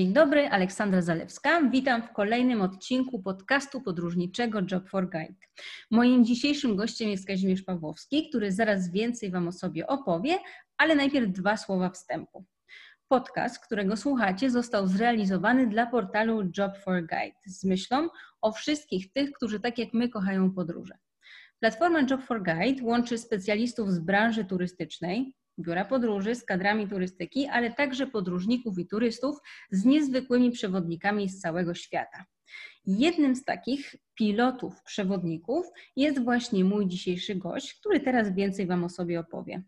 Dzień dobry, Aleksandra Zalewska. Witam w kolejnym odcinku podcastu podróżniczego Job for Guide. Moim dzisiejszym gościem jest Kazimierz Pawłowski, który zaraz więcej Wam o sobie opowie, ale najpierw dwa słowa wstępu. Podcast, którego słuchacie, został zrealizowany dla portalu Job for Guide z myślą o wszystkich tych, którzy tak jak my kochają podróże. Platforma Job for Guide łączy specjalistów z branży turystycznej, biura podróży z kadrami turystyki, ale także podróżników i turystów z niezwykłymi przewodnikami z całego świata. Jednym z takich pilotów, przewodników jest właśnie mój dzisiejszy gość, który teraz więcej Wam o sobie opowie.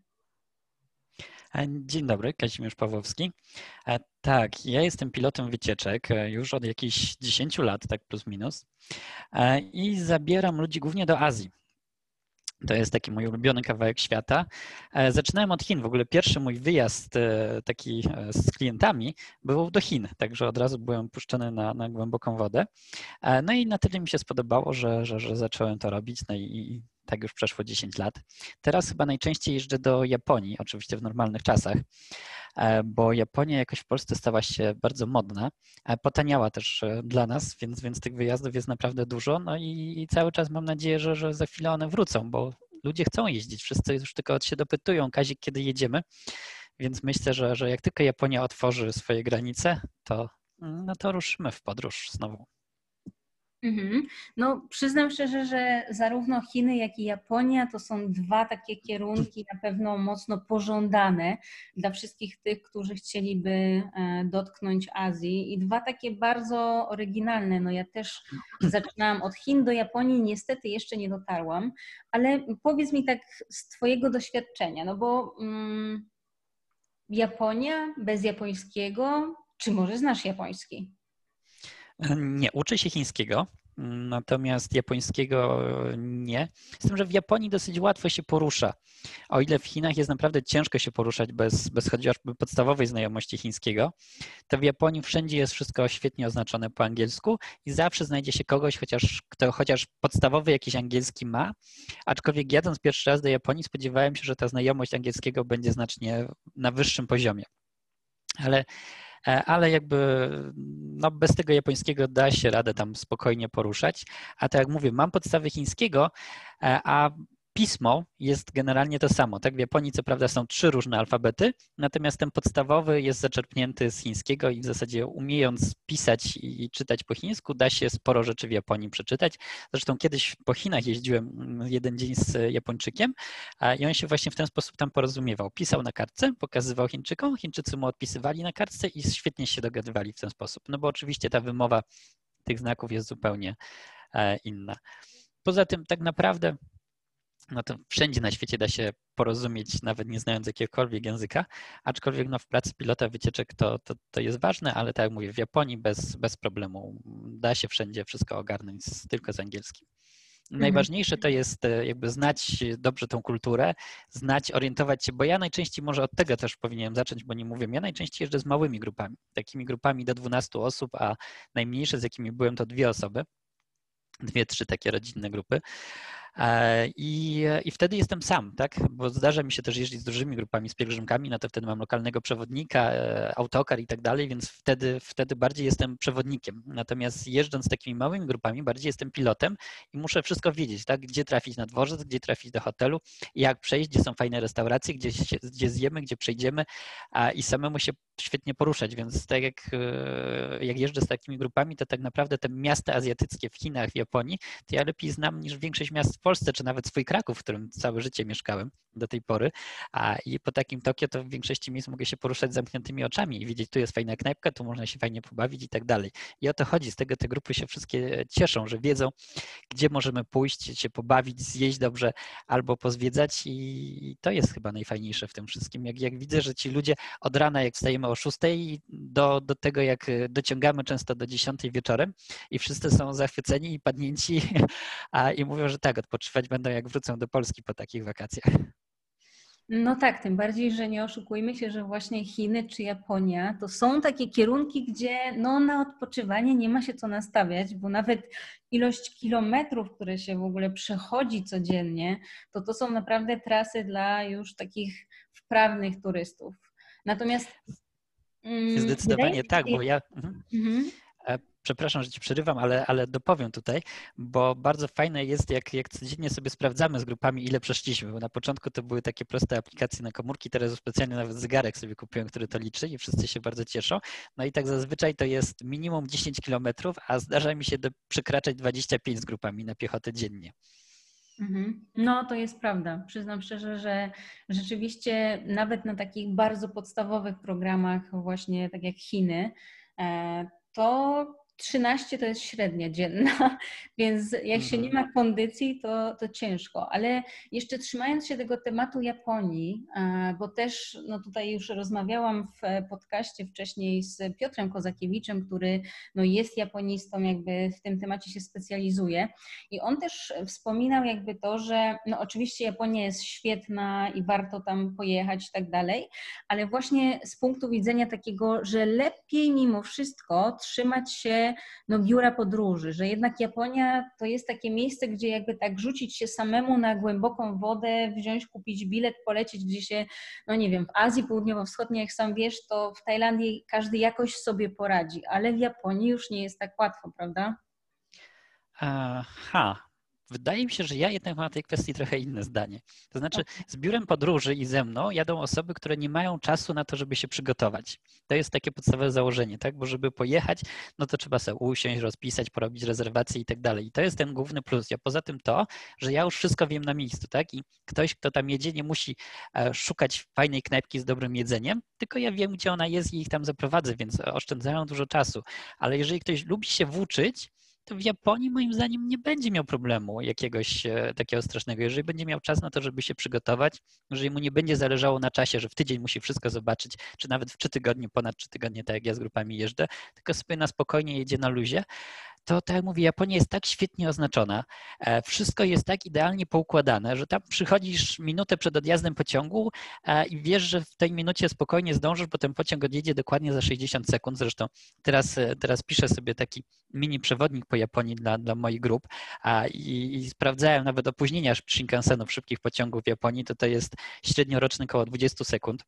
Dzień dobry, Kazimierz Pawłowski. E, tak, ja jestem pilotem wycieczek e, już od jakichś 10 lat, tak plus minus, e, i zabieram ludzi głównie do Azji. To jest taki mój ulubiony kawałek świata. E, zaczynałem od Chin. W ogóle pierwszy mój wyjazd e, taki e, z klientami był do Chin, także od razu byłem puszczony na, na głęboką wodę. No i na tyle mi się spodobało, że, że, że zacząłem to robić. No i, i tak już przeszło 10 lat. Teraz chyba najczęściej jeżdżę do Japonii, oczywiście w normalnych czasach, bo Japonia jakoś w Polsce stała się bardzo modna, potaniała też dla nas, więc, więc tych wyjazdów jest naprawdę dużo. No i, i cały czas mam nadzieję, że, że za chwilę one wrócą, bo ludzie chcą jeździć, wszyscy już tylko się dopytują, Kazik, kiedy jedziemy. Więc myślę, że, że jak tylko Japonia otworzy swoje granice, to, no to ruszymy w podróż znowu. Mhm. No, przyznam szczerze, że zarówno Chiny, jak i Japonia to są dwa takie kierunki na pewno mocno pożądane dla wszystkich tych, którzy chcieliby e, dotknąć Azji i dwa takie bardzo oryginalne. No ja też zaczynałam od Chin do Japonii, niestety jeszcze nie dotarłam, ale powiedz mi tak z Twojego doświadczenia, no bo mm, Japonia bez japońskiego, czy może znasz japoński? Nie, uczy się chińskiego, natomiast japońskiego nie. Z tym, że w Japonii dosyć łatwo się porusza. O ile w Chinach jest naprawdę ciężko się poruszać bez, bez chociażby podstawowej znajomości chińskiego, to w Japonii wszędzie jest wszystko świetnie oznaczone po angielsku i zawsze znajdzie się kogoś, chociaż, kto chociaż podstawowy jakiś angielski ma. Aczkolwiek jadąc pierwszy raz do Japonii spodziewałem się, że ta znajomość angielskiego będzie znacznie na wyższym poziomie. Ale ale jakby no bez tego japońskiego da się radę tam spokojnie poruszać. A tak jak mówię, mam podstawy chińskiego, e, a pismo jest generalnie to samo. Tak? W Japonii co prawda są trzy różne alfabety, natomiast ten podstawowy jest zaczerpnięty z chińskiego i w zasadzie umiejąc pisać i czytać po chińsku, da się sporo rzeczy w Japonii przeczytać. Zresztą kiedyś po Chinach jeździłem jeden dzień z Japończykiem i on się właśnie w ten sposób tam porozumiewał. Pisał na kartce, pokazywał Chińczykom, Chińczycy mu odpisywali na kartce i świetnie się dogadywali w ten sposób. No bo oczywiście ta wymowa tych znaków jest zupełnie e, inna. Poza tym tak naprawdę no to wszędzie na świecie da się porozumieć, nawet nie znając jakiegokolwiek języka, aczkolwiek no, w pracy pilota wycieczek to, to, to jest ważne, ale tak jak mówię, w Japonii bez, bez problemu da się wszędzie wszystko ogarnąć tylko z angielskim. Mhm. Najważniejsze to jest e, jakby znać dobrze tą kulturę, znać, orientować się, bo ja najczęściej może od tego też powinienem zacząć, bo nie mówię, ja najczęściej jeżdżę z małymi grupami, takimi grupami do 12 osób, a najmniejsze z jakimi byłem to dwie osoby, dwie, trzy takie rodzinne grupy. E, I, I wtedy jestem sam, tak? Bo zdarza mi się też jeździć z dużymi grupami, z pielgrzymkami, no to wtedy mam lokalnego przewodnika, e, autokar i tak dalej, więc wtedy, wtedy bardziej jestem przewodnikiem. Natomiast jeżdżąc z takimi małymi grupami, bardziej jestem pilotem i muszę wszystko wiedzieć, tak? Gdzie trafić na dworzec, gdzie trafić do hotelu, jak przejść, gdzie są fajne restauracje, gdzie, się, gdzie zjemy, gdzie przejdziemy a, i samemu się świetnie poruszać, więc tak jak, e, jak jeżdżę z takimi grupami, to tak naprawdę te miasta azjatyckie w Chinach, w Japonii, to ja lepiej znam niż większość miast Polsce, czy nawet swój Kraków, w którym całe życie mieszkałem do tej pory. A i po takim Tokio to w większości miejsc mogę się poruszać z zamkniętymi oczami i widzieć, tu jest fajna knajpka, tu można się fajnie pobawić i tak dalej. I o to chodzi, z tego te grupy się wszystkie cieszą, że wiedzą, gdzie możemy pójść, się pobawić, zjeść dobrze albo pozwiedzać i to jest chyba najfajniejsze w tym wszystkim. Jak, jak widzę, że ci ludzie od rana, jak wstajemy o 6 do, do tego, jak dociągamy często do 10 wieczorem i wszyscy są zachwyceni i padnięci a, i mówią, że tak, odpoczywać będą jak wrócą do Polski po takich wakacjach. No tak, tym bardziej, że nie oszukujmy się, że właśnie Chiny czy Japonia to są takie kierunki, gdzie no, na odpoczywanie nie ma się co nastawiać, bo nawet ilość kilometrów, które się w ogóle przechodzi codziennie, to to są naprawdę trasy dla już takich wprawnych turystów. Natomiast Mm, Zdecydowanie tak, bo ja. Mhm. Przepraszam, że ci przerywam, ale, ale dopowiem tutaj, bo bardzo fajne jest, jak, jak codziennie sobie sprawdzamy z grupami, ile przeszliśmy. Bo na początku to były takie proste aplikacje na komórki, teraz specjalnie nawet zegarek sobie kupiłem, który to liczy i wszyscy się bardzo cieszą. No i tak zazwyczaj to jest minimum 10 kilometrów, a zdarza mi się do, przekraczać 25 z grupami na piechotę dziennie. Mhm. No, to jest prawda. Przyznam szczerze, że rzeczywiście nawet na takich bardzo podstawowych programach, właśnie tak jak Chiny, e, to 13 to jest średnia dzienna, więc jak się nie mhm. ma kondycji, to, to ciężko. Ale jeszcze trzymając się tego tematu Japonii, e, bo też no tutaj już rozmawiałam w podcaście wcześniej z Piotrem Kozakiewiczem, który no jest japonistą, jakby w tym temacie się specjalizuje i on też wspominał jakby to, że no oczywiście Japonia jest świetna i warto tam pojechać i tak dalej, ale właśnie z punktu widzenia takiego, że lepiej mimo wszystko trzymać się no, biura podróży, że jednak Japonia to jest takie miejsce, gdzie jakby tak rzucić się samemu na głęboką wodę, wziąć, kupić bilet, polecieć gdzie się, no nie wiem, w Azji Południowo-Wschodniej, jak sam wiesz, to w Tajlandii każdy jakoś sobie poradzi, ale w Japonii już nie jest tak łatwo, prawda? Aha, Wydaje mi się, że ja jednak mam na tej kwestii trochę inne zdanie. To znaczy, z biurem podróży i ze mną jadą osoby, które nie mają czasu na to, żeby się przygotować. To jest takie podstawowe założenie, tak? Bo żeby pojechać, no to trzeba sobie usiąść, rozpisać, porobić rezerwacje i tak dalej. I to jest ten główny plus. Ja poza tym to, że ja już wszystko wiem na miejscu, tak? I ktoś, kto tam jedzie, nie musi e, szukać fajnej knajpki z dobrym jedzeniem, tylko ja wiem, gdzie ona jest i ich tam zaprowadzę, więc oszczędzają dużo czasu. Ale jeżeli ktoś lubi się włóczyć, to w Japonii moim zdaniem nie będzie miał problemu jakiegoś e, takiego strasznego. Jeżeli będzie miał czas na to, żeby się przygotować, jeżeli mu nie będzie zależało na czasie, że w tydzień musi wszystko zobaczyć, czy nawet w trzy tygodnie, ponad trzy tygodnie, tak jak ja z grupami jeżdżę, tylko sobie na spokojnie jedzie na luzie, to tak jak mówię, Japonia jest tak świetnie oznaczona, e, wszystko jest tak idealnie poukładane, że tam przychodzisz minutę przed odjazdem pociągu e, i wiesz, że w tej minucie spokojnie zdążysz, bo ten pociąg odjedzie dokładnie za 60 sekund. Zresztą teraz, e, teraz piszę sobie taki mini przewodnik po Japonii dla, dla moich grup i, i sprawdzałem nawet opóźnienia Shinkansenów, szybkich pociągów w Japonii, to to jest średnioroczny około 20 sekund.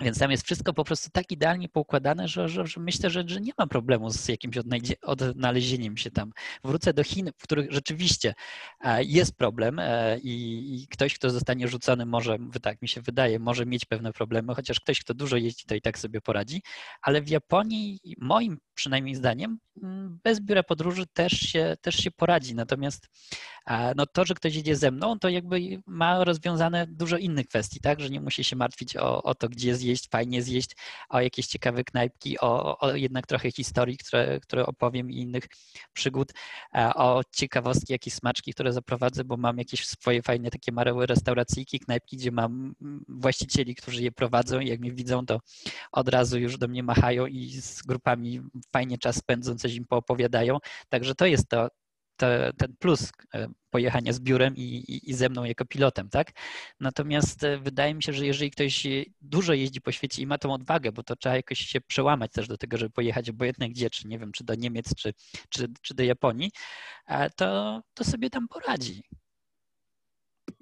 Więc tam jest wszystko po prostu tak idealnie poukładane, że, że, że myślę, że, że, nie ma problemu z jakimś odnalezieniem się tam. Wrócę do Chin, w których rzeczywiście e, jest problem e, i, i, ktoś, kto zostanie rzucony, może, tak mi się wydaje, może mieć pewne problemy, chociaż ktoś, kto dużo jeździ, to i tak sobie poradzi. Ale w Japonii, moim przynajmniej zdaniem, mm, bez biura podróży też się, też się poradzi. Natomiast no to, że ktoś jedzie ze mną, to jakby ma rozwiązane dużo innych kwestii, tak? Że nie musi się martwić o, o to, gdzie zjeść, fajnie zjeść, o jakieś ciekawe knajpki, o, o jednak trochę historii, które, które opowiem i innych przygód, o ciekawostki, jakieś smaczki, które zaprowadzę, bo mam jakieś swoje fajne takie małe restauracyjki, knajpki, gdzie mam właścicieli, którzy je prowadzą i jak mnie widzą, to od razu już do mnie machają i z grupami fajnie czas spędzą, coś im poopowiadają. Także to jest to, te, ten plus e, pojechania z biurem i, i, i, ze mną jako pilotem, tak? Natomiast e, wydaje mi się, że jeżeli ktoś dużo jeździ po świecie i ma tą odwagę, bo to trzeba jakoś się przełamać też do tego, żeby pojechać obojętnie gdzie, czy nie wiem, czy do Niemiec, czy, czy, czy do Japonii, to, to sobie tam poradzi.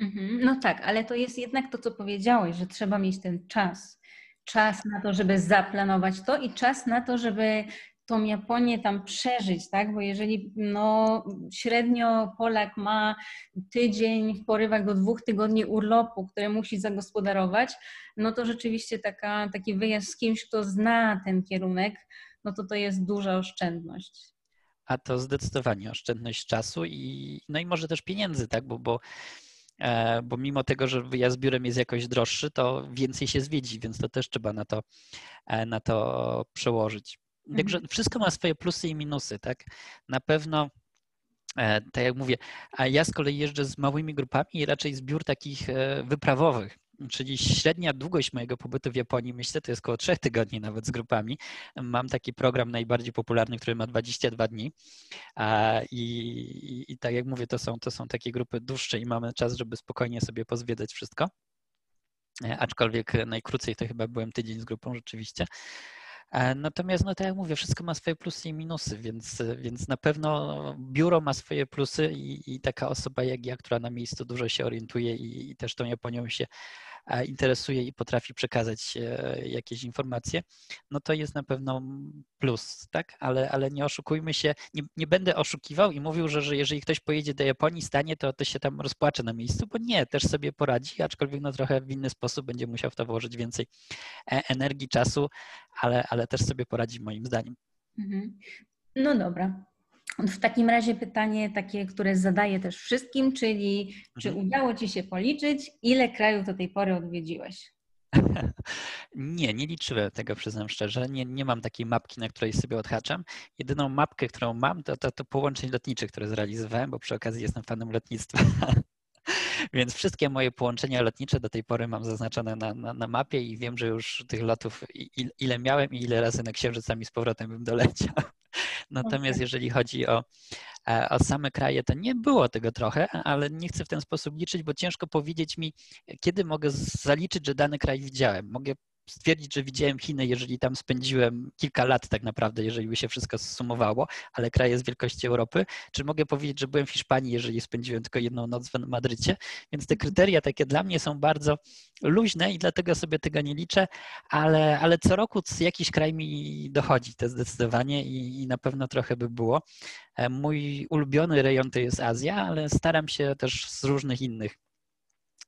Mhm. No tak, ale to jest jednak to, co powiedziałeś, że trzeba mieć ten czas. Czas na to, żeby zaplanować to i czas na to, żeby tą Japonię tam przeżyć, tak? Bo jeżeli no, średnio Polak ma tydzień w porywach do dwóch tygodni urlopu, które musi zagospodarować, no to rzeczywiście taka, taki wyjazd z kimś, kto zna ten kierunek, no to to jest duża oszczędność. A to zdecydowanie oszczędność czasu i no i może też pieniędzy, tak? Bo, bo e, bo mimo tego, że wyjazd biurem jest jakoś droższy, to więcej się zwiedzi, więc to też trzeba na to, e, na to przełożyć. Także mhm. wszystko ma swoje plusy i minusy, tak? Na pewno e, tak jak mówię, a ja z kolei jeżdżę z małymi grupami i raczej zbiór takich e, wyprawowych, czyli średnia długość mojego pobytu w Japonii, myślę, to jest około trzech tygodni nawet z grupami. Mam taki program najbardziej popularny, który ma 22 dni i, i, i tak jak mówię, to są, to są takie grupy dłuższe i mamy czas, żeby spokojnie sobie pozwiedzać wszystko. E, aczkolwiek najkrócej to chyba byłem tydzień z grupą rzeczywiście. E, natomiast, no tak jak mówię, wszystko ma swoje plusy i minusy, więc, więc na pewno biuro ma swoje plusy i, i taka osoba jak ja, która na miejscu dużo się orientuje i, i też tą Japonią się interesuje i potrafi przekazać jakieś informacje, no to jest na pewno plus, tak? Ale, ale nie oszukujmy się, nie, nie będę oszukiwał i mówił, że, że jeżeli ktoś pojedzie do Japonii, stanie, to, to się tam rozpłacze na miejscu, bo nie, też sobie poradzi, aczkolwiek no trochę w inny sposób będzie musiał w to włożyć więcej e, energii, czasu, ale, ale też sobie poradzi moim zdaniem. Mhm. No dobra. W takim razie pytanie takie, które zadaję też wszystkim, czyli czy mhm. udało Ci się policzyć, ile krajów do tej pory odwiedziłeś? Nie, nie liczyłem tego, przyznam szczerze. Nie, nie mam takiej mapki, na której sobie odhaczam. Jedyną mapkę, którą mam, to, to, to połączeń lotniczych, które zrealizowałem, bo przy okazji jestem fanem lotnictwa. Więc wszystkie moje połączenia lotnicze do tej pory mam zaznaczone na, na, na mapie i wiem, że już tych lotów ile miałem i ile razy na księżycami z powrotem bym doleciał. Natomiast okay. jeżeli chodzi o, e, o same kraje, to nie było tego trochę, ale nie chcę w ten sposób liczyć, bo ciężko powiedzieć mi, kiedy mogę zaliczyć, że dany kraj widziałem. Mogę stwierdzić, że widziałem Chiny, jeżeli tam spędziłem kilka lat tak naprawdę, jeżeli by się wszystko zsumowało, ale kraj jest wielkości Europy, czy mogę powiedzieć, że byłem w Hiszpanii, jeżeli spędziłem tylko jedną noc w Madrycie, więc te kryteria takie dla mnie są bardzo luźne i dlatego sobie tego nie liczę, ale, ale co roku jakiś kraj mi dochodzi, to zdecydowanie i, i na pewno trochę by było. E, mój ulubiony rejon to jest Azja, ale staram się też z różnych innych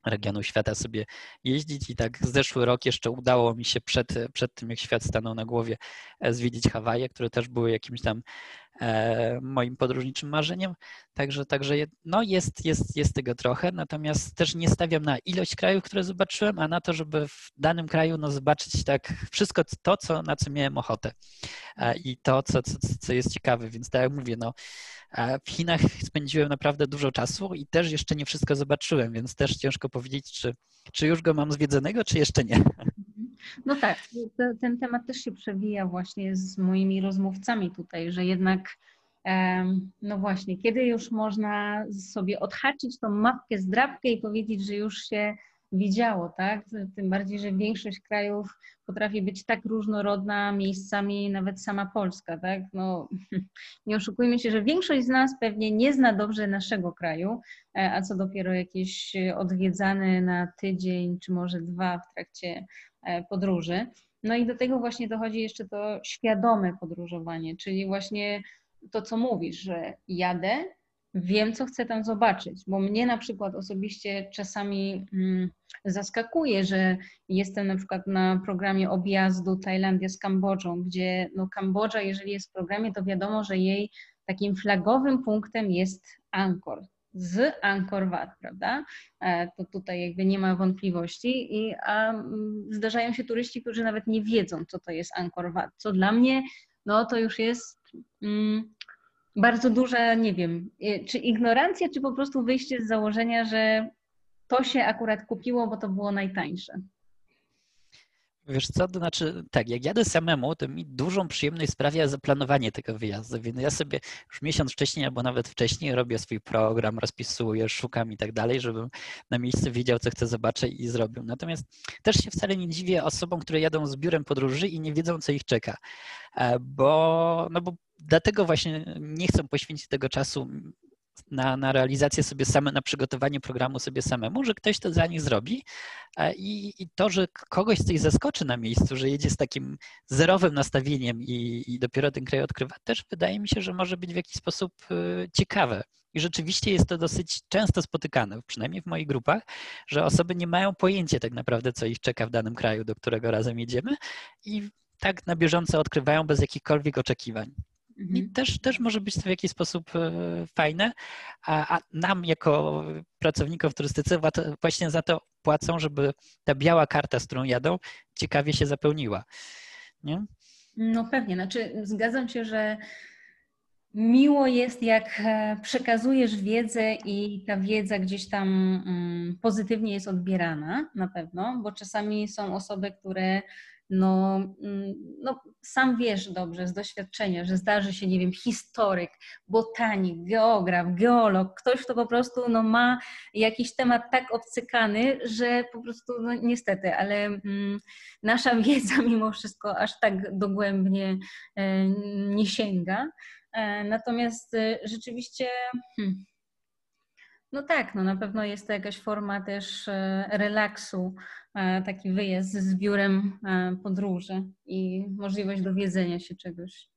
regionu świata sobie jeździć i tak zeszły rok jeszcze udało mi się przed, przed tym, jak świat stanął na głowie, e, zwiedzić Hawaje, które też były jakimś tam moim podróżniczym marzeniem. Także, także no jest, jest, jest tego trochę, natomiast też nie stawiam na ilość krajów, które zobaczyłem, a na to, żeby w danym kraju no, zobaczyć tak wszystko to, co, na co miałem ochotę e, i to, co, co, co jest ciekawe, więc tak jak mówię, no w Chinach spędziłem naprawdę dużo czasu i też jeszcze nie wszystko zobaczyłem, więc też ciężko powiedzieć, czy, czy już go mam zwiedzonego, czy jeszcze nie. No tak, ten temat też się przewija właśnie z moimi rozmówcami tutaj, że jednak no właśnie, kiedy już można sobie odhaczyć tą mapkę, zdrabkę i powiedzieć, że już się widziało, tak? Tym bardziej, że większość krajów potrafi być tak różnorodna miejscami, nawet sama Polska, tak? No, nie oszukujmy się, że większość z nas pewnie nie zna dobrze naszego kraju, e, a co dopiero jakieś odwiedzane na tydzień, czy może dwa w trakcie podróży. No i do tego właśnie dochodzi jeszcze to świadome podróżowanie, czyli właśnie to, co mówisz, że jadę, wiem, co chcę tam zobaczyć, bo mnie na przykład osobiście czasami mm, zaskakuje, że jestem na przykład na programie objazdu Tajlandia z Kambodżą, gdzie no Kambodża, jeżeli jest w programie, to wiadomo, że jej takim flagowym punktem jest Angkor, z Angkor Wat, prawda? E, to tutaj jakby nie ma wątpliwości, I, a zdarzają się turyści, którzy nawet nie wiedzą, co to jest Angkor Wat, co dla mnie, no to już jest... Mm, bardzo duża, nie wiem, y, czy ignorancja, czy po prostu wyjście z założenia, że to się akurat kupiło, bo to było najtańsze. Wiesz co, to znaczy tak, jak jadę samemu, to mi dużą przyjemność sprawia zaplanowanie tego wyjazdu, więc ja sobie już miesiąc wcześniej albo nawet wcześniej robię swój program, rozpisuję, szukam i tak dalej, żebym na miejscu wiedział, co chcę zobaczyć i zrobił. Natomiast też się wcale nie dziwię osobom, które jadą z biurem podróży i nie wiedzą, co ich czeka, e, bo, no bo dlatego właśnie nie chcą poświęcić tego czasu na, na realizację sobie same, na przygotowanie programu sobie samemu, że ktoś to za nich zrobi i, i to, że kogoś coś zaskoczy na miejscu, że jedzie z takim zerowym nastawieniem i, i dopiero ten kraj odkrywa, też wydaje mi się, że może być w jakiś sposób y, ciekawe. I rzeczywiście jest to dosyć często spotykane, przynajmniej w moich grupach, że osoby nie mają pojęcia tak naprawdę, co ich czeka w danym kraju, do którego razem jedziemy i tak na bieżąco odkrywają bez jakichkolwiek oczekiwań. I mhm. też, też może być to w jakiś sposób e, fajne, a, a nam jako pracownikom w turystyce właśnie za to płacą, żeby ta biała karta, z którą jadą, ciekawie się zapełniła. Nie? No pewnie, znaczy zgadzam się, że miło jest, jak e, przekazujesz wiedzę i ta wiedza gdzieś tam mm, pozytywnie jest odbierana, na pewno, bo czasami są osoby, które no, mm, no, sam wiesz dobrze z doświadczenia, że zdarzy się, nie wiem, historyk, botanik, geograf, geolog, ktoś, kto po prostu no, ma jakiś temat tak obcykany, że po prostu, no, niestety, ale mm, nasza wiedza mimo wszystko aż tak dogłębnie e, nie sięga. E, natomiast e, rzeczywiście. Hmm, No tak, no na pewno jest to jakaś forma też e, relaksu, e, taki wyjazd z biurem e, podróży i możliwość dowiedzenia się czegoś.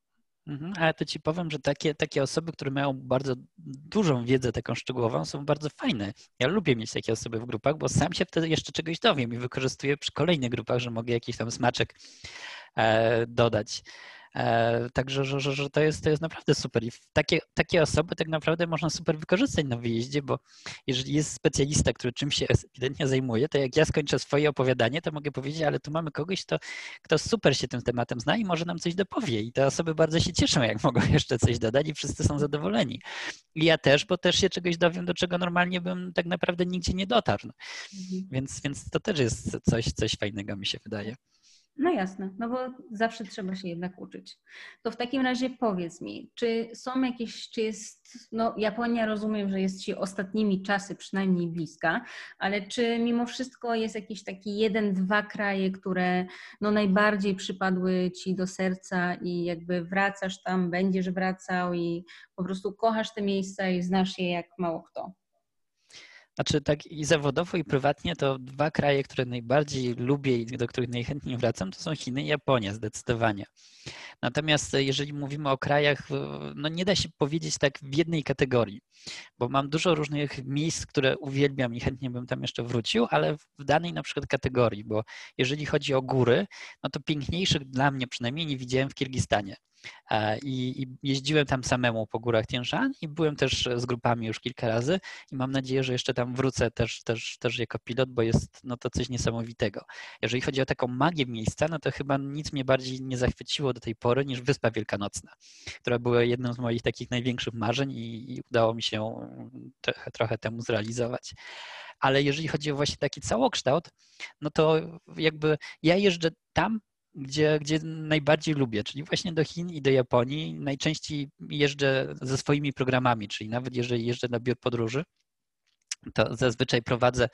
Mhm, ale to ci powiem, że takie, takie osoby, które mają bardzo dużą wiedzę taką szczegółową, są bardzo fajne. Ja lubię mieć takie osoby w grupach, bo sam się wtedy jeszcze czegoś dowiem i wykorzystuję przy kolejnych grupach, że mogę jakiś tam smaczek dodać. E, także że, że, że to, jest, to jest naprawdę super. I takie, takie osoby tak naprawdę można super wykorzystać na wyjeździe, bo jeżeli jest specjalista, który czymś się ewidentnie zajmuje, to jak ja skończę swoje opowiadanie, to mogę powiedzieć, ale tu mamy kogoś, kto, kto super się tym tematem zna i może nam coś dopowie. I te osoby bardzo się cieszą, jak mogą jeszcze coś dodać i wszyscy są zadowoleni. I ja też, bo też się czegoś dowiem, do czego normalnie bym tak naprawdę nigdzie nie dotarł. Mhm. Więc, więc to też jest coś, coś fajnego, mi się wydaje. No jasne, no bo zawsze trzeba się jednak uczyć. To w takim razie powiedz mi, czy są jakieś, czy jest, no Japonia rozumiem, że jest Ci ostatnimi czasy przynajmniej bliska, ale czy mimo wszystko jest jakiś taki jeden, dwa kraje, które no najbardziej przypadły Ci do serca i jakby wracasz tam, będziesz wracał i po prostu kochasz te miejsca i znasz je jak mało kto? Znaczy tak i zawodowo i prywatnie to dwa kraje, które najbardziej lubię i do których najchętniej wracam, to są Chiny i Japonia zdecydowanie. Natomiast jeżeli mówimy o krajach, no nie da się powiedzieć tak w jednej kategorii, bo mam dużo różnych miejsc, które uwielbiam i chętnie bym tam jeszcze wrócił, ale w danej na przykład kategorii, bo jeżeli chodzi o góry, no to piękniejszych dla mnie przynajmniej nie widziałem w Kirgistanie. I, I, jeździłem tam samemu po górach Tięszan i byłem też z grupami już kilka razy i mam nadzieję, że jeszcze tam wrócę też, też, też jako pilot, bo jest no to coś niesamowitego. Jeżeli chodzi o taką magię miejsca, no to chyba nic mnie bardziej nie zachwyciło do tej pory niż Wyspa Wielkanocna, która była jedną z moich takich największych marzeń i, i udało mi się trochę temu zrealizować. Ale jeżeli chodzi o właśnie taki całokształt, no to jakby ja jeżdżę tam, gdzie, gdzie najbardziej lubię, czyli właśnie do Chin i do Japonii. Najczęściej jeżdżę ze swoimi programami, czyli nawet jeżeli jeżdżę na biur podróży, to zazwyczaj prowadzę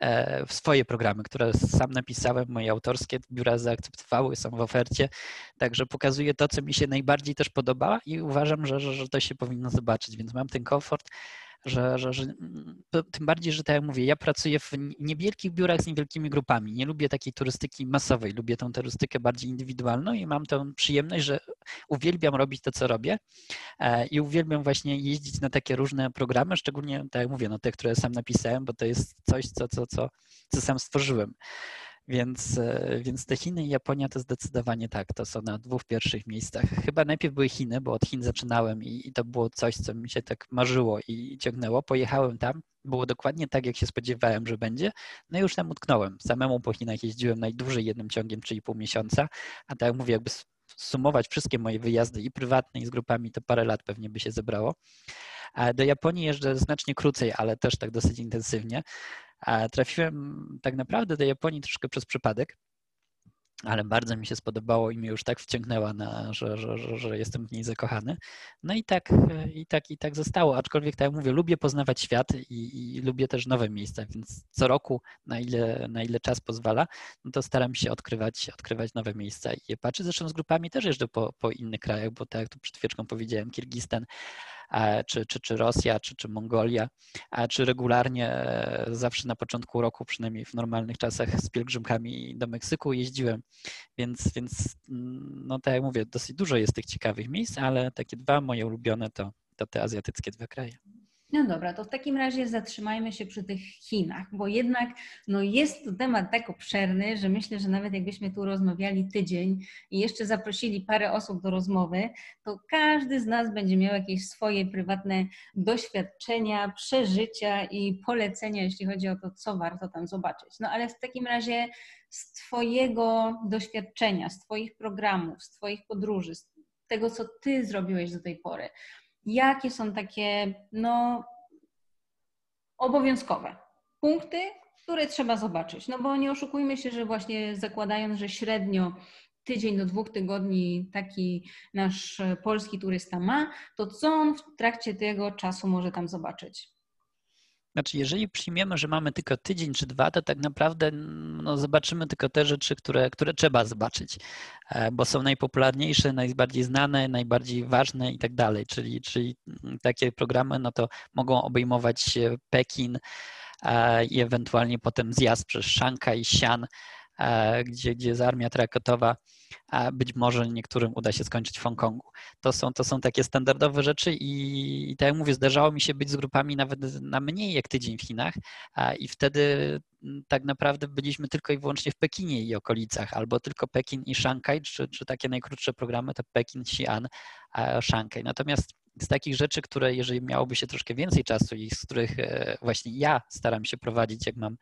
e, swoje programy, które sam napisałem, moje autorskie, biura zaakceptowały, są w ofercie, także pokazuję to, co mi się najbardziej też podoba i uważam, że, że, że to się powinno zobaczyć, więc mam ten komfort że, że, że tym bardziej, że tak jak mówię, ja pracuję w niewielkich biurach z niewielkimi grupami. Nie lubię takiej turystyki masowej, lubię tą turystykę bardziej indywidualną i mam tę przyjemność, że uwielbiam robić to, co robię e, i uwielbiam właśnie jeździć na takie różne programy, szczególnie, tak jak mówię, no te, które sam napisałem, bo to jest coś, co, co, co, co sam stworzyłem. Więc, e, więc te Chiny i Japonia to zdecydowanie tak, to są na dwóch pierwszych miejscach. Chyba najpierw były Chiny, bo od Chin zaczynałem i, i to było coś, co mi się tak marzyło i ciągnęło. Pojechałem tam, było dokładnie tak, jak się spodziewałem, że będzie. No i już tam utknąłem. Samemu po Chinach jeździłem najdłużej jednym ciągiem, czyli pół miesiąca, a tak jak mówię, jakby sumować wszystkie moje wyjazdy i prywatne i z grupami, to parę lat pewnie by się zebrało. Do Japonii jeżdżę znacznie krócej, ale też tak dosyć intensywnie. Trafiłem tak naprawdę do Japonii troszkę przez przypadek, ale bardzo mi się spodobało i mnie już tak wciągnęła, na, że, że, że, że, jestem w niej zakochany. No i tak, i tak, i tak zostało. Aczkolwiek, tak jak mówię, lubię poznawać świat i, i lubię też nowe miejsca, więc co roku, na ile, na ile czas pozwala, no to staram się odkrywać, odkrywać nowe miejsca i je patrzę. Zresztą z grupami też jeżdżę po, po innych krajach, bo tak jak tu przed chwileczką powiedziałem, Kirgistan czy, czy, czy Rosja, czy, czy Mongolia, czy regularnie e, zawsze na początku roku, przynajmniej w normalnych czasach z pielgrzymkami do Meksyku jeździłem, więc, więc mm, no tak jak mówię, dosyć dużo jest tych ciekawych miejsc, ale takie dwa moje ulubione to, to te azjatyckie dwa kraje. No dobra, to w takim razie zatrzymajmy się przy tych Chinach, bo jednak no jest to temat tak obszerny, że myślę, że nawet jakbyśmy tu rozmawiali tydzień i jeszcze zaprosili parę osób do rozmowy, to każdy z nas będzie miał jakieś swoje prywatne doświadczenia, przeżycia i polecenia, jeśli chodzi o to, co warto tam zobaczyć. No ale w takim razie z Twojego doświadczenia, z Twoich programów, z Twoich podróży, z tego, co Ty zrobiłeś do tej pory, jakie są takie no, obowiązkowe punkty, które trzeba zobaczyć. No bo nie oszukujmy się, że właśnie zakładając, że średnio tydzień do dwóch tygodni taki nasz polski turysta ma, to co on w trakcie tego czasu może tam zobaczyć? Znaczy, jeżeli przyjmiemy, że mamy tylko tydzień czy dwa, to tak naprawdę no, zobaczymy tylko te rzeczy, które, które trzeba zobaczyć, e, bo są najpopularniejsze, najbardziej znane, najbardziej ważne i tak dalej. Czyli, czyli takie programy no to mogą obejmować Pekin i ewentualnie potem zjazd przez Szanghaj, Xi'an, gdzie, gdzie jest armia traktowa a być może niektórym uda się skończyć w Hongkongu. To są, to są takie standardowe rzeczy i, i tak jak mówię, zdarzało mi się być z grupami nawet na mniej jak tydzień w Chinach i wtedy tak naprawdę byliśmy tylko i wyłącznie w Pekinie i okolicach, albo tylko Pekin i Szanghaj, czy, czy takie najkrótsze programy to Pekin, Xi'an, Szanghaj. Natomiast z takich rzeczy, które jeżeli miałoby się troszkę więcej czasu i z których e, właśnie ja staram się prowadzić, jak mam,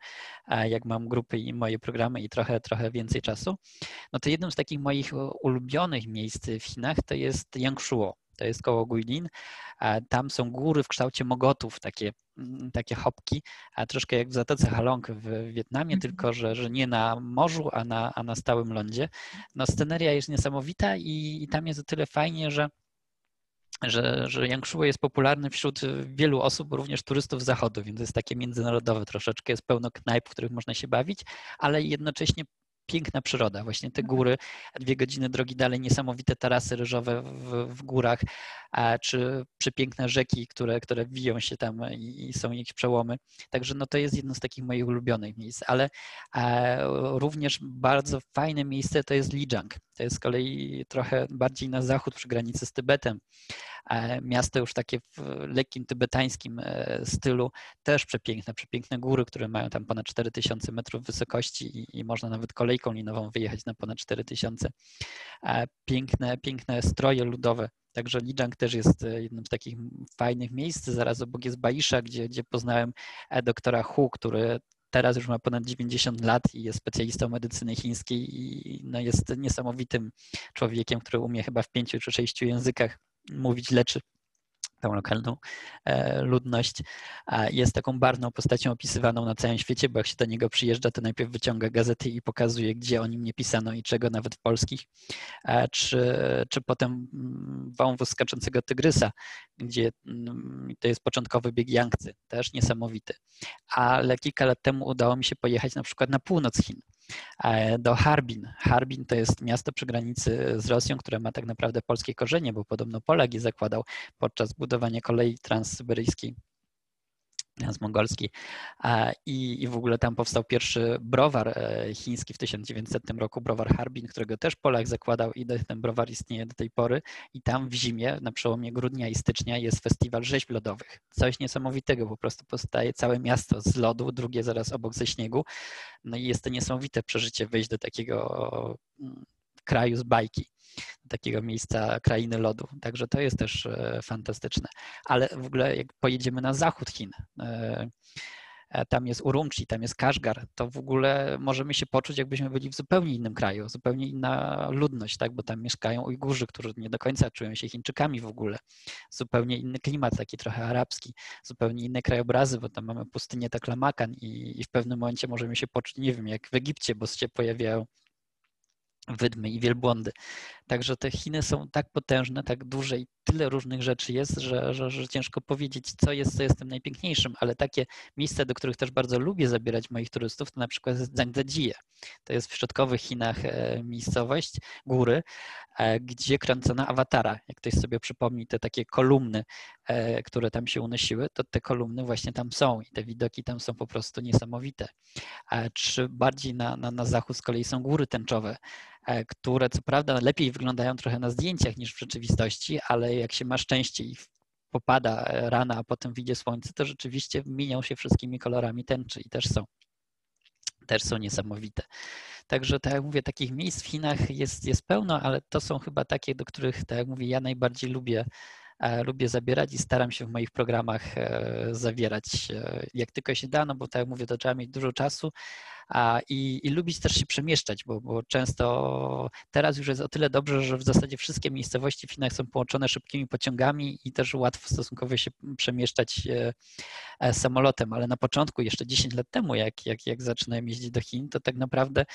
jak mam grupy i moje programy i trochę, trochę więcej czasu, no to jednym z takich moich ulubionych miejsc w Chinach to jest Yangshuo. To jest koło Guilin. Tam są góry w kształcie mogotów, takie, mm, takie hopki, a troszkę jak w Zatoce Halong w Wietnamie, -hmm. tylko że, że nie na morzu, a na, a na stałym lądzie. No sceneria jest niesamowita i, i tam jest o tyle fajnie, że że, że Yangshuo jest popularny wśród wielu osób, również turystów z zachodu, więc jest takie międzynarodowe troszeczkę, jest pełno knajp, w których można się bawić, ale jednocześnie piękna przyroda, właśnie te góry, dwie godziny drogi dalej, niesamowite tarasy ryżowe w, w górach, czy przepiękne rzeki, które, które wiją się tam i, i, są jakieś przełomy. Także no to jest jedno z takich moich ulubionych miejsc, ale również bardzo fajne miejsce to jest Lijiang. To jest z kolei trochę bardziej na zachód przy granicy z Tybetem. Miasto już takie w lekkim tybetańskim e, stylu, też przepiękne, przepiękne góry, które mają tam ponad 4000 metrów wysokości i, i można nawet kolejką linową wyjechać na ponad 4000. Piękne, piękne stroje ludowe, Także Lijiang też jest e, jednym z takich fajnych miejsc. Zaraz obok jest Baisha, gdzie, gdzie poznałem e, doktora Hu, który teraz już ma ponad 90 lat i jest specjalistą medycyny chińskiej i no jest niesamowitym człowiekiem, który umie chyba w pięciu czy sześciu językach mówić, leczy tą lokalną e, ludność. Jest taką barwną postacią opisywaną na całym świecie, bo jak się do niego przyjeżdża, to najpierw wyciąga gazety i pokazuje, gdzie o nim nie pisano i czego, nawet w polskich. Czy, czy potem mm, wąwóz skaczącego tygrysa, gdzie mm, to jest początkowy bieg Yangtze, też niesamowity. Ale kilka lat temu udało mi się pojechać na przykład na północ Chin do Harbin. Harbin to jest miasto przy granicy z Rosją, które ma tak naprawdę polskie korzenie, bo podobno Polak je zakładał podczas budowania kolei transsyberyjskiej transmongolski I, i w ogóle tam powstał pierwszy browar e, chiński w 1900 roku, browar Harbin, którego też Polak zakładał i ten browar istnieje do tej pory. I tam w zimie, na przełomie grudnia i stycznia jest festiwal rzeźb lodowych. Coś niesamowitego, po prostu powstaje całe miasto z lodu, drugie zaraz obok ze śniegu, no i jest to niesamowite przeżycie wejść do takiego mm, kraju z bajki takiego miejsca krainy lodu. Także to jest też e, fantastyczne. Ale w ogóle jak pojedziemy na zachód Chin, e, e, tam jest Urumqi, tam jest Kaszgar, to w ogóle możemy się poczuć, jakbyśmy byli w zupełnie innym kraju, zupełnie inna ludność, tak? bo tam mieszkają Ujgurzy, którzy nie do końca czują się Chińczykami w ogóle. Zupełnie inny klimat, taki trochę arabski, zupełnie inne krajobrazy, bo tam mamy pustynię Taklamakan i, i w pewnym momencie możemy się poczuć, nie wiem, jak w Egipcie, bo się pojawiają wydmy i wielbłądy. Także te Chiny są tak potężne, tak duże i tyle różnych rzeczy jest, że, że, że, ciężko powiedzieć, co jest, co jest tym najpiękniejszym, ale takie miejsca, do których też bardzo lubię zabierać moich turystów, to na przykład jest Zhangzhie. To jest w środkowych Chinach e, miejscowość, góry, e, gdzie kręcono awatara. Jak ktoś sobie przypomni te takie kolumny, e, które tam się unosiły, to te kolumny właśnie tam są i te widoki tam są po prostu niesamowite. Czy bardziej na, na, na zachód z kolei są góry tęczowe, które co prawda lepiej wyglądają trochę na zdjęciach niż w rzeczywistości, ale jak się ma szczęście i popada rana, a potem widzi słońce, to rzeczywiście minią się wszystkimi kolorami tęczy i też są też są niesamowite. Także tak jak mówię, takich miejsc w Chinach jest, jest pełno, ale to są chyba takie, do których, tak jak mówię, ja najbardziej lubię, e, lubię zabierać i staram się w moich programach e, zawierać jak tylko się da, no bo tak jak mówię, to trzeba mieć dużo czasu, i, i lubić też się przemieszczać, bo, bo często teraz już jest o tyle dobrze, że w zasadzie wszystkie miejscowości w Chinach są połączone szybkimi pociągami i też łatwo stosunkowo się przemieszczać e, e, samolotem, ale na początku, jeszcze 10 lat temu, jak, jak, jak zaczynałem jeździć do Chin, to tak naprawdę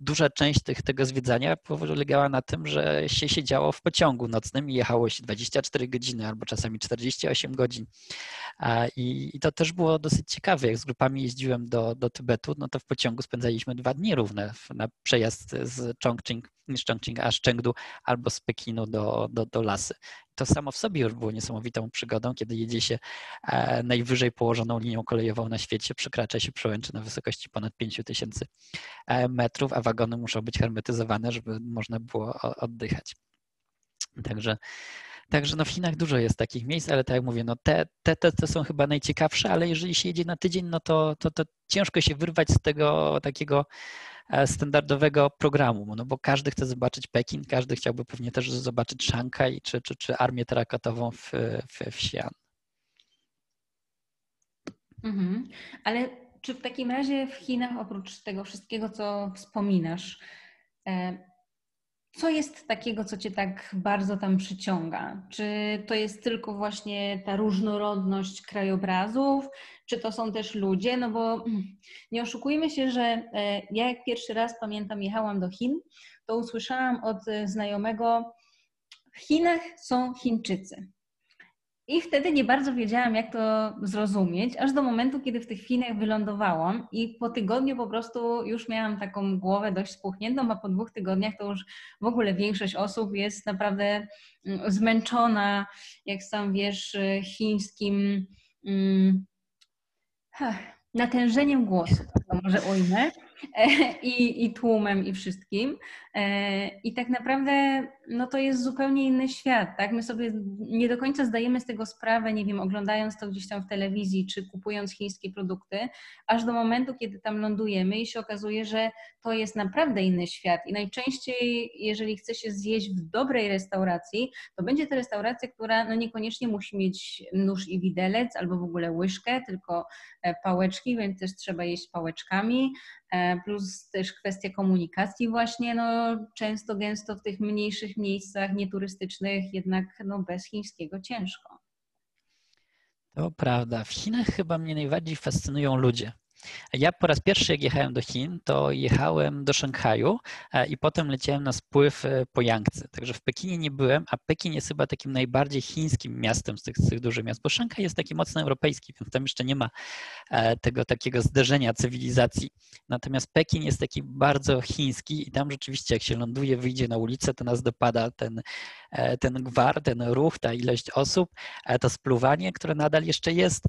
duża część tych, tego zwiedzania polegała na tym, że się siedziało w pociągu nocnym i jechało się 24 godziny albo czasami 48 godzin. I, i to też było dosyć ciekawe. Jak z grupami jeździłem do, do Tybetu, no to w pociągu spędzaliśmy dwa dni równe na przejazd z Chongqing, z Chongqing, a z Chengdu albo z Pekinu do, do, do Lasy. To samo w sobie już było niesamowitą przygodą, kiedy jedzie się e, najwyżej położoną linią kolejową na świecie, przekracza się przełęczy na wysokości ponad 5000 e, metrów, a wagony muszą być hermetyzowane, żeby można było oddychać. Także Także no w Chinach dużo jest takich miejsc, ale tak jak mówię, no te, te, te, te są chyba najciekawsze, ale jeżeli się jedzie na tydzień, no to, to, to ciężko się wyrwać z tego takiego e, standardowego programu, no bo każdy chce zobaczyć Pekin, każdy chciałby pewnie też zobaczyć Szanghaj czy, czy, czy armię terakotową w, w, w Xi'an. Mhm. Ale czy w takim razie w Chinach, oprócz tego wszystkiego, co wspominasz, e, co jest takiego, co Cię tak bardzo tam przyciąga? Czy to jest tylko właśnie ta różnorodność krajobrazów, czy to są też ludzie? No bo nie oszukujmy się, że e, ja jak pierwszy raz pamiętam jechałam do Chin, to usłyszałam od znajomego, w Chinach są Chińczycy. I wtedy nie bardzo wiedziałam, jak to zrozumieć, aż do momentu, kiedy w tych Chinach wylądowałam i po tygodniu po prostu już miałam taką głowę dość spuchniętą, a po dwóch tygodniach to już w ogóle większość osób jest naprawdę mm, zmęczona, jak sam wiesz, chińskim hmm, natężeniem głosu, to może ujmę. i, i tłumem i wszystkim. E, I tak naprawdę no to jest zupełnie inny świat, tak? My sobie nie do końca zdajemy z tego sprawę, nie wiem, oglądając to gdzieś tam w telewizji czy kupując chińskie produkty, aż do momentu, kiedy tam lądujemy i się okazuje, że to jest naprawdę inny świat. I najczęściej, jeżeli chce się zjeść w dobrej restauracji, to będzie to restauracja, która no niekoniecznie musi mieć nóż i widelec albo w ogóle łyżkę, tylko e, pałeczki, więc też trzeba jeść pałeczkami. E, plus też kwestia komunikacji właśnie, no często, gęsto w tych mniejszych miejscach nieturystycznych jednak no bez chińskiego ciężko. To prawda. W Chinach chyba mnie najbardziej fascynują ludzie. Ja po raz pierwszy, jak jechałem do Chin, to jechałem do Szanghaju e, i potem leciałem na spływ e, po Yangtze. Także w Pekinie nie byłem, a Pekin jest chyba takim najbardziej chińskim miastem z tych, z tych dużych miast, bo Szanghaj jest taki mocno europejski, więc tam jeszcze nie ma e, tego takiego zderzenia cywilizacji. Natomiast Pekin jest taki bardzo chiński i tam rzeczywiście, jak się ląduje, wyjdzie na ulicę, to nas dopada ten, ten gwar, ten ruch, ta ilość osób, to spluwanie, które nadal jeszcze jest,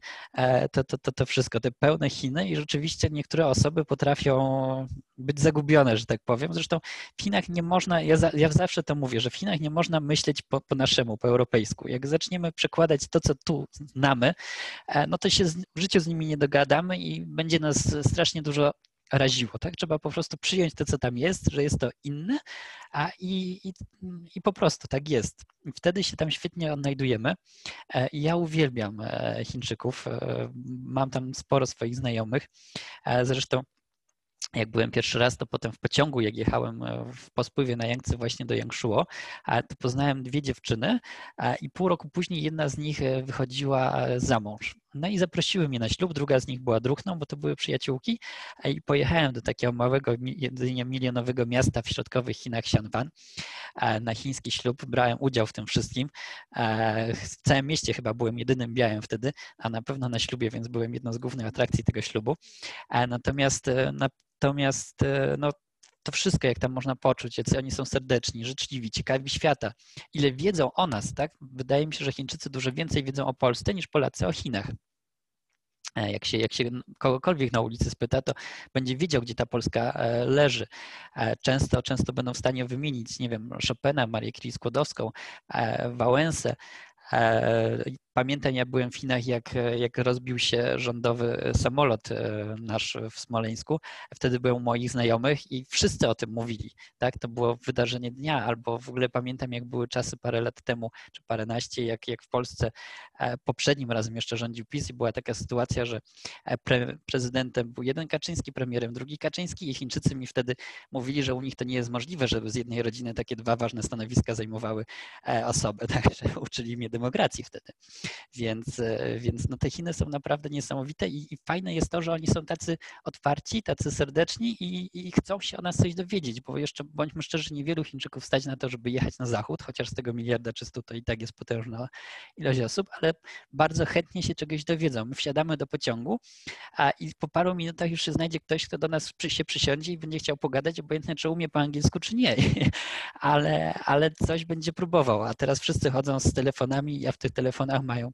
to, to, to, to wszystko, te pełne Chiny i rzeczywiście niektóre osoby potrafią być zagubione, że tak powiem. Zresztą w Chinach nie można, ja, za, ja zawsze to mówię, że w Chinach nie można myśleć po, po, naszemu, po europejsku. Jak zaczniemy przekładać to, co tu znamy, e, no to się z, w życiu z nimi nie dogadamy i będzie nas strasznie dużo raziło. Tak? Trzeba po prostu przyjąć to, co tam jest, że jest to inne, a i, i, i po prostu tak jest. Wtedy się tam świetnie odnajdujemy. E, ja uwielbiam e, Chińczyków. E, mam tam sporo swoich znajomych. Zresztą jak byłem pierwszy raz, to potem w pociągu, jak jechałem w pospływie na Yangtze właśnie do Yangshuo, to poznałem dwie dziewczyny i pół roku później jedna z nich wychodziła za mąż. No i zaprosiły mnie na ślub, druga z nich była druhną, bo to były przyjaciółki i pojechałem do takiego małego, jedynie milionowego miasta w środkowych Chinach, Xianwan, na chiński ślub. Brałem udział w tym wszystkim. W całym mieście chyba byłem jedynym białym wtedy, a na pewno na ślubie, więc byłem jedną z głównych atrakcji tego ślubu. Natomiast, e, natomiast e, no, to wszystko, jak tam można poczuć, jacy oni są serdeczni, życzliwi, ciekawi świata, ile wiedzą o nas, tak? Wydaje mi się, że Chińczycy dużo więcej wiedzą o Polsce niż Polacy o Chinach. E, jak się, jak się kogokolwiek na ulicy spyta, to będzie wiedział, gdzie ta Polska e, leży. E, często, często będą w stanie wymienić, nie wiem, Chopina, Marię Curie Skłodowską, Wałęsę, Pamiętam, ja byłem w Chinach, jak, jak rozbił się rządowy samolot e, nasz w Smoleńsku. Wtedy byłem moich znajomych i wszyscy o tym mówili. Tak? To było wydarzenie dnia, albo w ogóle pamiętam, jak były czasy parę lat temu, czy paręnaście, jak, jak w Polsce e, poprzednim razem jeszcze rządził PiS i była taka sytuacja, że e, pre, prezydentem był jeden Kaczyński, premierem drugi Kaczyński i Chińczycy mi wtedy mówili, że u nich to nie jest możliwe, żeby z jednej rodziny takie dwa ważne stanowiska zajmowały osoby. Także uczyli mnie demokracji wtedy. Więc, e, więc no te Chiny są naprawdę niesamowite i, i fajne jest to, że oni są tacy otwarci, tacy serdeczni i, i, chcą się o nas coś dowiedzieć, bo jeszcze bądźmy szczerzy, niewielu Chińczyków stać na to, żeby jechać na zachód, chociaż z tego miliarda 300 to i tak jest potężna ilość osób, ale bardzo chętnie się czegoś dowiedzą. My wsiadamy do pociągu a i po paru minutach już się znajdzie ktoś, kto do nas przy, się przysiądzie i będzie chciał pogadać, obojętnie czy umie po angielsku, czy nie, ale, ale coś będzie próbował, a teraz wszyscy chodzą z telefonami, a w tych telefonach mają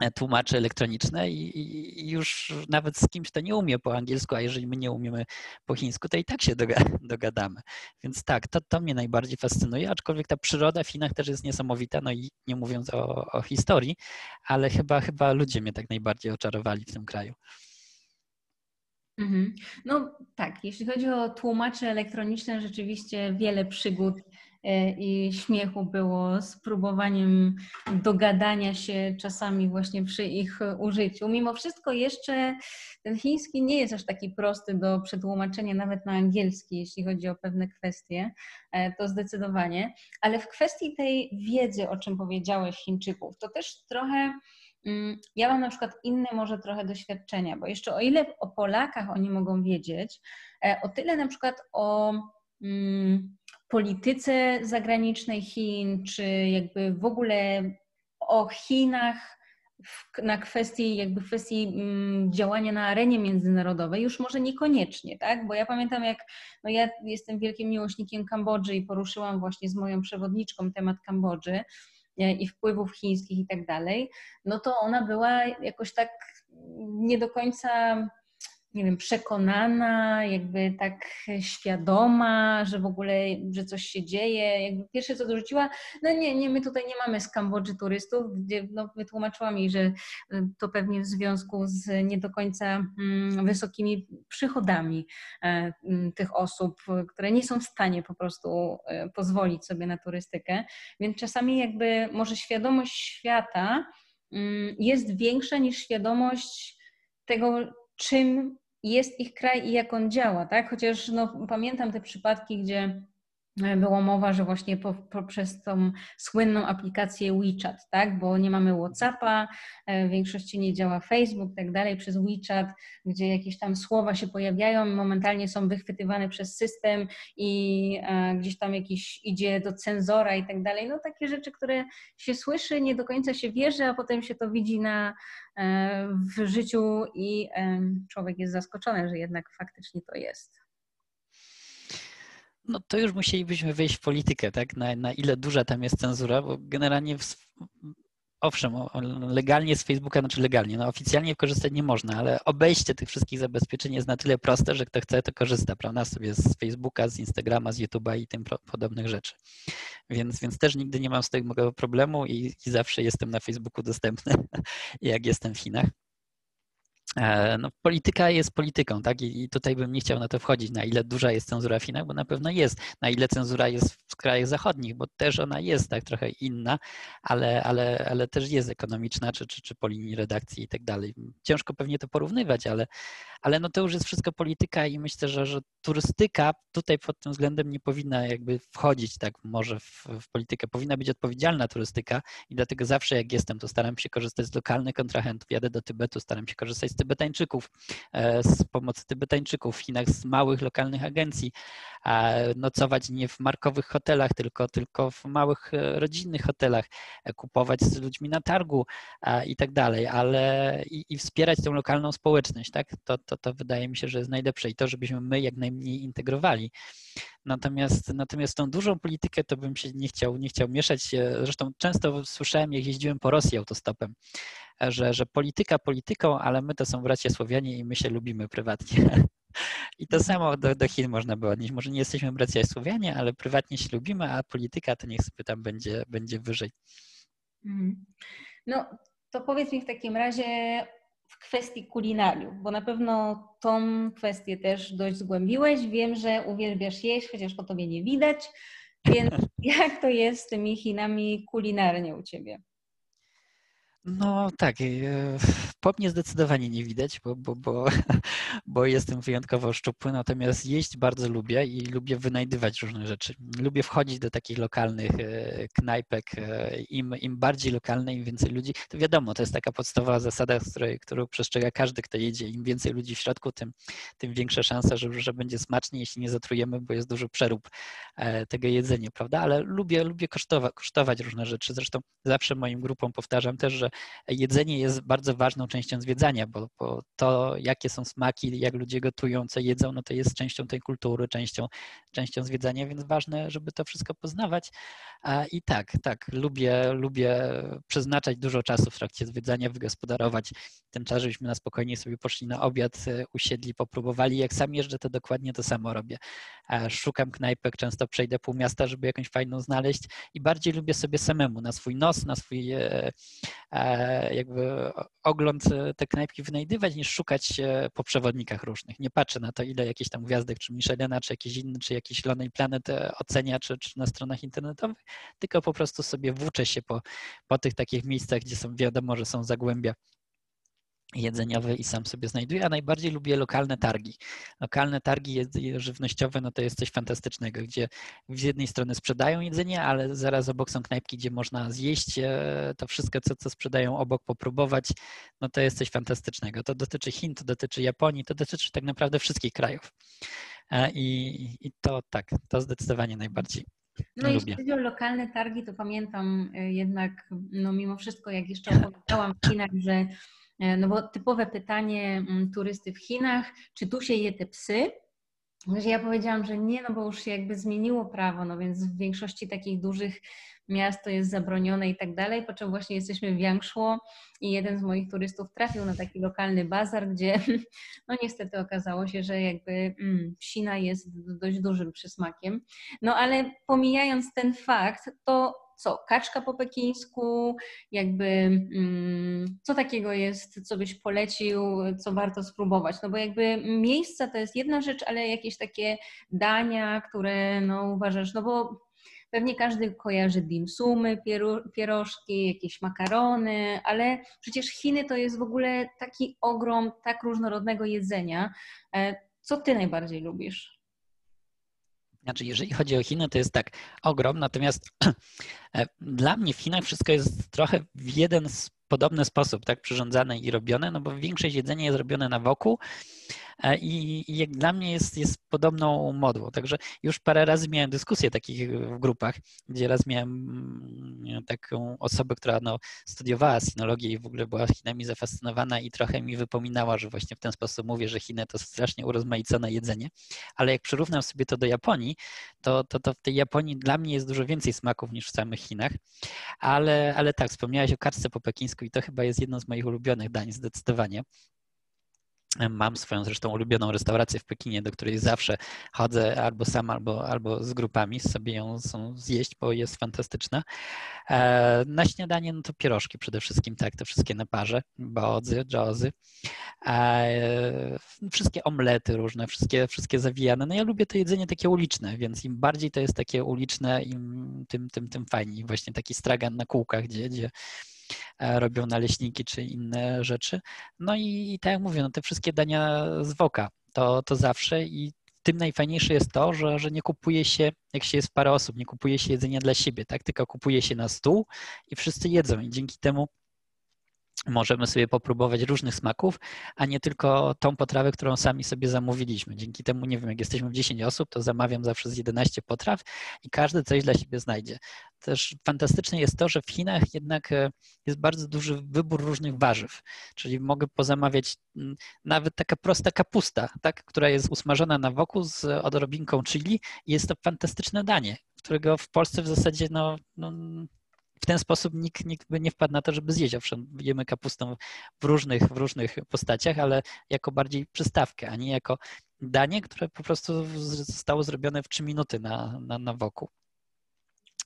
E, tłumacze elektroniczne i, i, już nawet z kimś, kto nie umie po angielsku, a jeżeli my nie umiemy po chińsku, to i tak się dogadamy. Więc tak, to, to mnie najbardziej fascynuje, aczkolwiek ta przyroda w Chinach też jest niesamowita, no i nie mówiąc o, o historii, ale chyba, chyba ludzie mnie tak najbardziej oczarowali w tym kraju. Mhm. No tak, jeśli chodzi o tłumacze elektroniczne, rzeczywiście wiele przygód i śmiechu było z próbowaniem dogadania się czasami właśnie przy ich użyciu. Mimo wszystko jeszcze ten chiński nie jest aż taki prosty do przetłumaczenia nawet na angielski, jeśli chodzi o pewne kwestie, e, to zdecydowanie. Ale w kwestii tej wiedzy, o czym powiedziałeś Chińczyków, to też trochę mm, ja mam na przykład inne może trochę doświadczenia, bo jeszcze o ile o Polakach oni mogą wiedzieć, e, o tyle na przykład o polityce zagranicznej Chin, czy jakby w ogóle o Chinach w, na kwestii jakby kwestii mm, działania na arenie międzynarodowej już może niekoniecznie, tak? Bo ja pamiętam jak, no ja jestem wielkim miłośnikiem Kambodży i poruszyłam właśnie z moją przewodniczką temat Kambodży e, i wpływów chińskich i tak dalej, no to ona była jakoś tak nie do końca nie wiem, przekonana, jakby tak świadoma, że w ogóle, że coś się dzieje. Jakby pierwsze co dorzuciła, no nie, nie, my tutaj nie mamy z Kambodży turystów, gdzie no, wytłumaczyłam jej, że y, to pewnie w związku z nie do końca mm, wysokimi przychodami e, mm, tych osób, które nie są w stanie po prostu e, pozwolić sobie na turystykę. Więc czasami jakby może świadomość świata mm, jest większa niż świadomość tego, czym jest ich kraj i jak on działa, tak? Chociaż no, pamiętam te przypadki, gdzie było mowa, że właśnie poprzez tą słynną aplikację WeChat, tak, bo nie mamy WhatsAppa, e, w większości nie działa Facebook tak dalej, przez WeChat, gdzie jakieś tam słowa się pojawiają, momentalnie są wychwytywane przez system i e, gdzieś tam jakiś idzie do cenzora i tak dalej, no takie rzeczy, które się słyszy, nie do końca się wierzy, a potem się to widzi na, w życiu i człowiek jest zaskoczony, że jednak faktycznie to jest. No to już musielibyśmy wejść w politykę, tak? Na, na ile duża tam jest cenzura, bo generalnie w, owszem, legalnie z Facebooka, znaczy legalnie, no oficjalnie korzystać nie można, ale obejście tych wszystkich zabezpieczeń jest na tyle proste, że kto chce, to korzysta, prawda, sobie z Facebooka, z Instagrama, z YouTube'a i tym podobnych rzeczy. Więc, więc też nigdy nie mam z tego problemu i, i zawsze jestem na Facebooku dostępny, jak jestem w Chinach. E, no, polityka jest polityką, tak? I, tutaj bym nie chciał na to wchodzić, na ile duża jest cenzura w Chinach, bo na pewno jest. Na ile cenzura jest w krajach zachodnich, bo też ona jest tak trochę inna, ale, ale, ale też jest ekonomiczna, czy, czy, czy po linii redakcji i tak dalej. Ciężko pewnie to porównywać, ale, ale no to już jest wszystko polityka i myślę, że, że turystyka tutaj pod tym względem nie powinna jakby wchodzić tak może w, w politykę. Powinna być odpowiedzialna turystyka i dlatego zawsze jak jestem, to staram się korzystać z lokalnych kontrahentów. Jadę do Tybetu, staram się korzystać z Tybetańczyków, e, z pomocy Tybetańczyków w Chinach, z małych lokalnych agencji, nocować nie w markowych hotelach, tylko, tylko w małych e, rodzinnych hotelach, e, kupować z ludźmi na targu i tak dalej, ale i, i wspierać tę lokalną społeczność, tak? To, to, to wydaje mi się, że jest najlepsze i to, żebyśmy my jak najmniej integrowali. Natomiast, natomiast tą dużą politykę to bym się nie chciał, nie chciał mieszać. Zresztą często słyszałem, jak jeździłem po Rosji autostopem, że, że polityka polityką, ale my to są bracia Słowianie i my się lubimy prywatnie. I to samo do, do Chin można by odnieść. Może nie jesteśmy bracia Słowianie, ale prywatnie się lubimy, a polityka to niech sobie tam będzie, będzie wyżej. Mhm. No to powiedz mi w takim razie w kwestii kulinariów, bo na pewno tą kwestię też dość zgłębiłeś. Wiem, że uwielbiasz jeść, chociaż po tobie nie widać. Więc jak to jest z tymi Chinami kulinarnie u ciebie? No tak, e, po mnie zdecydowanie nie widać, bo, bo, bo, bo jestem wyjątkowo szczupły, natomiast jeść bardzo lubię i lubię wynajdywać różne rzeczy. Lubię wchodzić do takich lokalnych e, knajpek. E, Im, im bardziej lokalne, im więcej ludzi, to wiadomo, to jest taka podstawowa zasada, którą przestrzega każdy, kto jedzie. Im więcej ludzi w środku, tym, tym większa szansa, że, że będzie smacznie, jeśli nie zatrujemy, bo jest duży przerób tego jedzenia, prawda? Ale lubię, lubię kosztować, kosztować różne rzeczy. Zresztą zawsze moim grupom powtarzam też, że jedzenie jest bardzo ważną częścią zwiedzania, bo, bo, to, jakie są smaki, jak ludzie gotują, co jedzą, no to jest częścią tej kultury, częścią, częścią zwiedzania, więc ważne, żeby to wszystko poznawać. I tak, tak, lubię, lubię przeznaczać dużo czasu w trakcie zwiedzania, wygospodarować ten czas, żebyśmy na spokojnie sobie poszli na obiad, usiedli, popróbowali. Jak sam jeżdżę, to dokładnie to samo robię. Szukam knajpek, często przejdę pół miasta, żeby jakąś fajną znaleźć i bardziej lubię sobie samemu, na swój nos, na swój e, jakby ogląd te knajpki wynajdywać, niż szukać po przewodnikach różnych. Nie patrzę na to, ile jakichś tam gwiazdek, czy Michelena, czy jakiś inny, czy jakiś Lonely Planet ocenia, czy, czy na stronach internetowych, tylko po prostu sobie włóczę się po, po tych takich miejscach, gdzie są wiadomo, że są zagłębia jedzeniowe i sam sobie znajduję, a najbardziej lubię lokalne targi. Lokalne targi żywnościowe, no to jest coś fantastycznego, gdzie z jednej strony sprzedają jedzenie, ale zaraz obok są knajpki, gdzie można zjeść e, to wszystko, co, co sprzedają obok, popróbować, no to jest coś fantastycznego. To dotyczy Chin, to dotyczy Japonii, to dotyczy tak naprawdę wszystkich krajów. E, I, i to tak, to zdecydowanie najbardziej no jeśli chodzi o lokalne targi, to pamiętam e, jednak, no mimo wszystko, jak jeszcze opowiadałam w Chinach, że no bo typowe pytanie mm, turysty w Chinach, czy tu się je te psy? Ja powiedziałam, że nie, no bo już się jakby zmieniło prawo, no więc w większości takich dużych miast to jest zabronione i tak dalej, po czym właśnie jesteśmy w Yangshuo i jeden z moich turystów trafił na taki lokalny bazar, gdzie no niestety okazało się, że jakby mm, psina jest dość dużym przysmakiem. No ale pomijając ten fakt, to co, kaczka po pekińsku, jakby mm, co takiego jest, co byś polecił, co warto spróbować, no bo jakby miejsca to jest jedna rzecz, ale jakieś takie dania, które no uważasz, no bo Pewnie każdy kojarzy dimsumy, pierożki, jakieś makarony, ale przecież Chiny to jest w ogóle taki ogrom tak różnorodnego jedzenia. E, co ty najbardziej lubisz? Znaczy, jeżeli chodzi o Chiny, to jest tak ogrom, natomiast e, dla mnie w Chinach wszystko jest trochę w jeden podobny sposób tak przyrządzane i robione, no bo większość jedzenia jest robione na wokół i, i jak dla mnie jest, jest podobną modłą. Także już parę razy miałem dyskusje takich w grupach, gdzie raz miałem mm, taką osobę, która no, studiowała sinologię i w ogóle była Chinami zafascynowana i trochę mi wypominała, że właśnie w ten sposób mówię, że Chiny to strasznie urozmaicone jedzenie, ale jak przyrównam sobie to do Japonii, to, to, to w tej Japonii dla mnie jest dużo więcej smaków niż w samych Chinach, ale, ale tak, wspomniałaś o kartce po pekińsku i to chyba jest jedno z moich ulubionych dań zdecydowanie. Mam swoją zresztą ulubioną restaurację w Pekinie, do której zawsze chodzę albo sam, albo, albo z grupami, sobie ją są zjeść, bo jest fantastyczna. E, na śniadanie no to pierożki przede wszystkim, tak, te wszystkie na parze, baodzy, jaozy. E, wszystkie omlety różne, wszystkie, wszystkie zawijane. No ja lubię to jedzenie takie uliczne, więc im bardziej to jest takie uliczne, im, tym, tym, tym fajniej. Właśnie taki stragan na kółkach, gdzie, gdzie robią naleśniki czy inne rzeczy. No i, i tak jak mówię, no te wszystkie dania z woka, to, to zawsze i tym najfajniejsze jest to, że, że nie kupuje się, jak się jest parę osób, nie kupuje się jedzenia dla siebie, tak? Tylko kupuje się na stół i wszyscy jedzą i dzięki temu możemy sobie popróbować różnych smaków, a nie tylko tą potrawę, którą sami sobie zamówiliśmy. Dzięki temu, nie wiem, jak jesteśmy w 10 osób, to zamawiam zawsze z 11 potraw i każdy coś dla siebie znajdzie. Też fantastyczne jest to, że w Chinach jednak e, jest bardzo duży wybór różnych warzyw, czyli mogę pozamawiać mm, nawet taka prosta kapusta, tak, która jest usmażona na wokół z odrobinką chili i jest to fantastyczne danie, którego w Polsce w zasadzie no, no w ten sposób nikt, nikt by nie wpadł na to, żeby zjeść. Owszem, jemy kapustę w różnych, w różnych postaciach, ale jako bardziej przystawkę, a nie jako danie, które po prostu zostało zrobione w trzy minuty na, na, na wokół.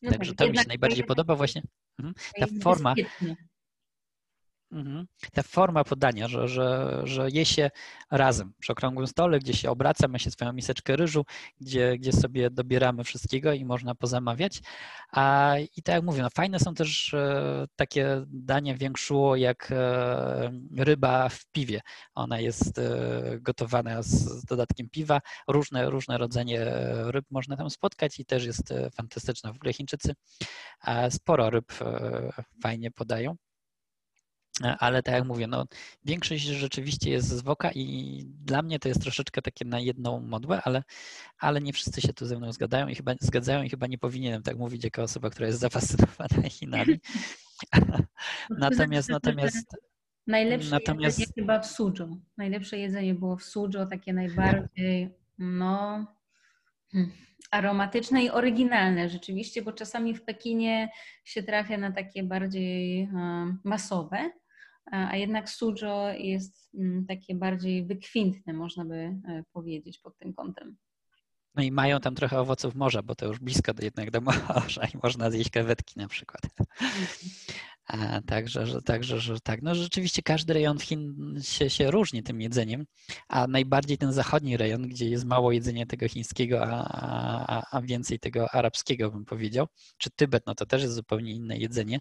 No Także tak, to mi się najbardziej podoba właśnie. Mhm. Ta forma. Mhm. Ta forma podania, że, że, że je się razem przy okrągłym stole, gdzie się obraca, ma się swoją miseczkę ryżu, gdzie, gdzie sobie dobieramy wszystkiego i można pozamawiać. A, I tak jak mówię, no fajne są też e, takie dania większło jak e, ryba w piwie. Ona jest e, gotowana z, dodatkiem piwa. Różne, różne rodzenie ryb można tam spotkać i też jest fantastyczna. W ogóle Chińczycy sporo ryb fajnie podają. Ale tak jak mówię, no, większość rzeczywiście jest z woka i dla mnie to jest troszeczkę takie na jedną modłę, ale, ale nie wszyscy się tu ze mną zgadzają i chyba zgadzają i chyba nie powinienem tak mówić jako osoba, która jest zafascynowana Chinami. natomiast, natomiast Najlepsze natomiast... jedzenie chyba w Suzhou. Najlepsze jedzenie było w Suzhou, takie najbardziej, no, hmm, aromatyczne i oryginalne rzeczywiście, bo czasami w Pekinie się trafia na takie bardziej masowe, a jednak Sujo jest mm, takie bardziej wykwintne, można by e, powiedzieć pod tym kątem. No i mają tam trochę owoców morza, bo to już blisko do jednak do morza i można zjeść krewetki na przykład. Także, że, także, że tak. No rzeczywiście każdy rejon Chin się, się różni tym jedzeniem, a najbardziej ten zachodni rejon, gdzie jest mało jedzenia tego chińskiego, a, a, a więcej tego arabskiego, bym powiedział. Czy Tybet, no to też jest zupełnie inne jedzenie,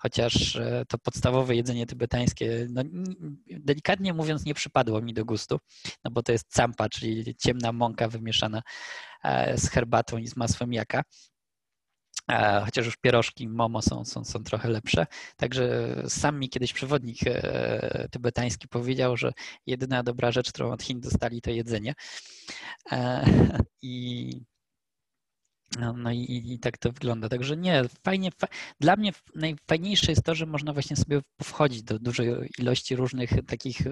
chociaż e, to podstawowe jedzenie tybetańskie, no, delikatnie mówiąc, nie przypadło mi do gustu, no bo to jest campa, czyli ciemna mąka wymieszana e, z herbatą i z masłem jaka. E, chociaż już pierożki Momo są, są, są trochę lepsze. Także sam mi kiedyś przewodnik e, tybetański powiedział, że jedyna dobra rzecz, którą od Chin dostali, to jedzenie. E, I no, no i, i, tak to wygląda. Także nie, fajnie. Fa dla mnie najfajniejsze jest to, że można właśnie sobie wchodzić do dużej ilości różnych takich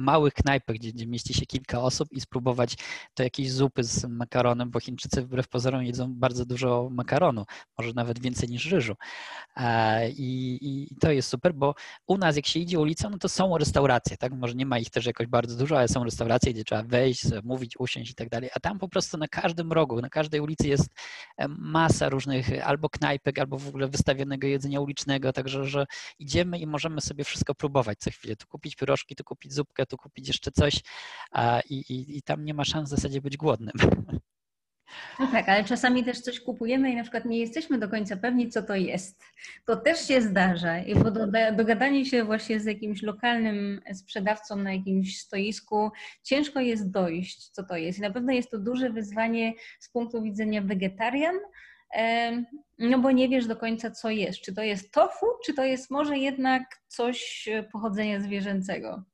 małych knajpach, gdzie, gdzie mieści się kilka osób i spróbować to jakiejś zupy z makaronem, bo Chińczycy wbrew pozorom jedzą bardzo dużo makaronu, może nawet więcej niż ryżu. I, I, to jest super, bo u nas jak się idzie ulicą, no to są restauracje, tak? Może nie ma ich też jakoś bardzo dużo, ale są restauracje, gdzie trzeba wejść, mówić, usiąść i tak dalej. A tam po prostu na każdym rogu, na każdej ulicy jest e, masa różnych albo knajpek, albo w ogóle wystawionego jedzenia ulicznego, także że idziemy i możemy sobie wszystko próbować co chwilę. Tu kupić pirożki, tu kupić zupkę, tu kupić jeszcze coś i, i, i tam nie ma szans w zasadzie być głodnym. No tak, ale czasami też coś kupujemy i na przykład nie jesteśmy do końca pewni, co to jest. To też się zdarza, bo do, dogadanie się właśnie z jakimś lokalnym sprzedawcą na jakimś stoisku, ciężko jest dojść, co to jest. I na pewno jest to duże wyzwanie z punktu widzenia wegetarian, no bo nie wiesz do końca, co jest. Czy to jest tofu, czy to jest może jednak coś pochodzenia zwierzęcego.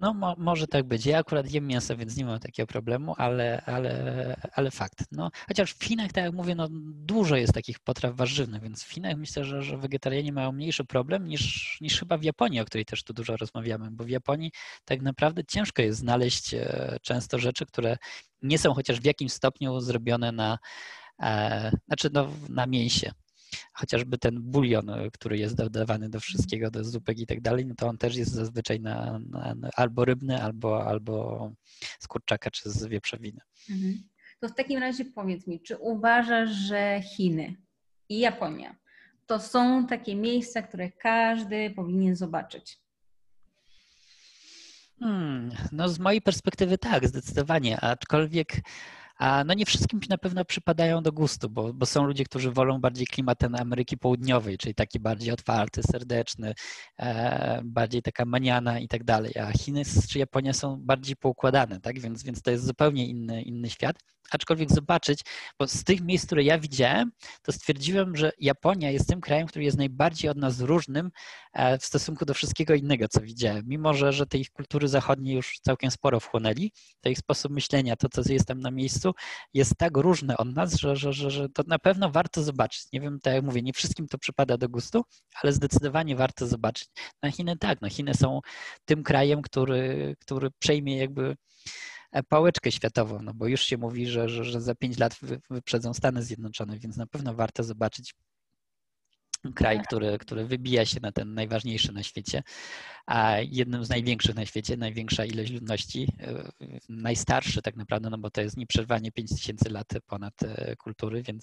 No mo, może tak być. Ja akurat jem mięso, więc nie mam takiego problemu, ale, ale, ale fakt. No, chociaż w Chinach, tak jak mówię, no, dużo jest takich potraw warzywnych, więc w Chinach myślę, że, że wegetarianie mają mniejszy problem niż, niż chyba w Japonii, o której też tu dużo rozmawiamy, bo w Japonii tak naprawdę ciężko jest znaleźć e, często rzeczy, które nie są chociaż w jakimś stopniu zrobione na, e, znaczy no, na mięsie chociażby ten bulion, e, który jest dodawany do wszystkiego, do zupek i tak dalej, no to on też jest zazwyczaj na, na, na albo rybny, albo, albo z kurczaka, czy z wieprzowiny. Mhm. To w takim razie powiedz mi, czy uważasz, że Chiny i Japonia to są takie miejsca, które każdy powinien zobaczyć? Hmm, no z mojej perspektywy tak, zdecydowanie, aczkolwiek a no nie wszystkim na pewno przypadają do gustu, bo, bo są ludzie, którzy wolą bardziej klimat Ameryki Południowej, czyli taki bardziej otwarty, serdeczny, e, bardziej taka maniana i tak dalej, a Chiny czy Japonia są bardziej poukładane, tak, więc, więc to jest zupełnie inny, inny świat aczkolwiek zobaczyć, bo z tych miejsc, które ja widziałem, to stwierdziłem, że Japonia jest tym krajem, który jest najbardziej od nas różnym e, w stosunku do wszystkiego innego, co widziałem. Mimo, że, że tej kultury zachodniej już całkiem sporo wchłonęli, to ich sposób myślenia, to co jest tam na miejscu, jest tak różne od nas, że, że, że, że to na pewno warto zobaczyć. Nie wiem, tak jak mówię, nie wszystkim to przypada do gustu, ale zdecydowanie warto zobaczyć. Na Chiny tak, no Chiny są tym krajem, który, który przejmie jakby pałeczkę światową, no bo już się mówi, że, że, że za pięć lat wyprzedzą Stany Zjednoczone, więc na pewno warto zobaczyć kraj, tak. który, który wybija się na ten najważniejszy na świecie, a jednym z największych na świecie, największa ilość ludności, e, najstarszy tak naprawdę, no bo to jest nieprzerwanie 5000 lat ponad e, kultury, więc,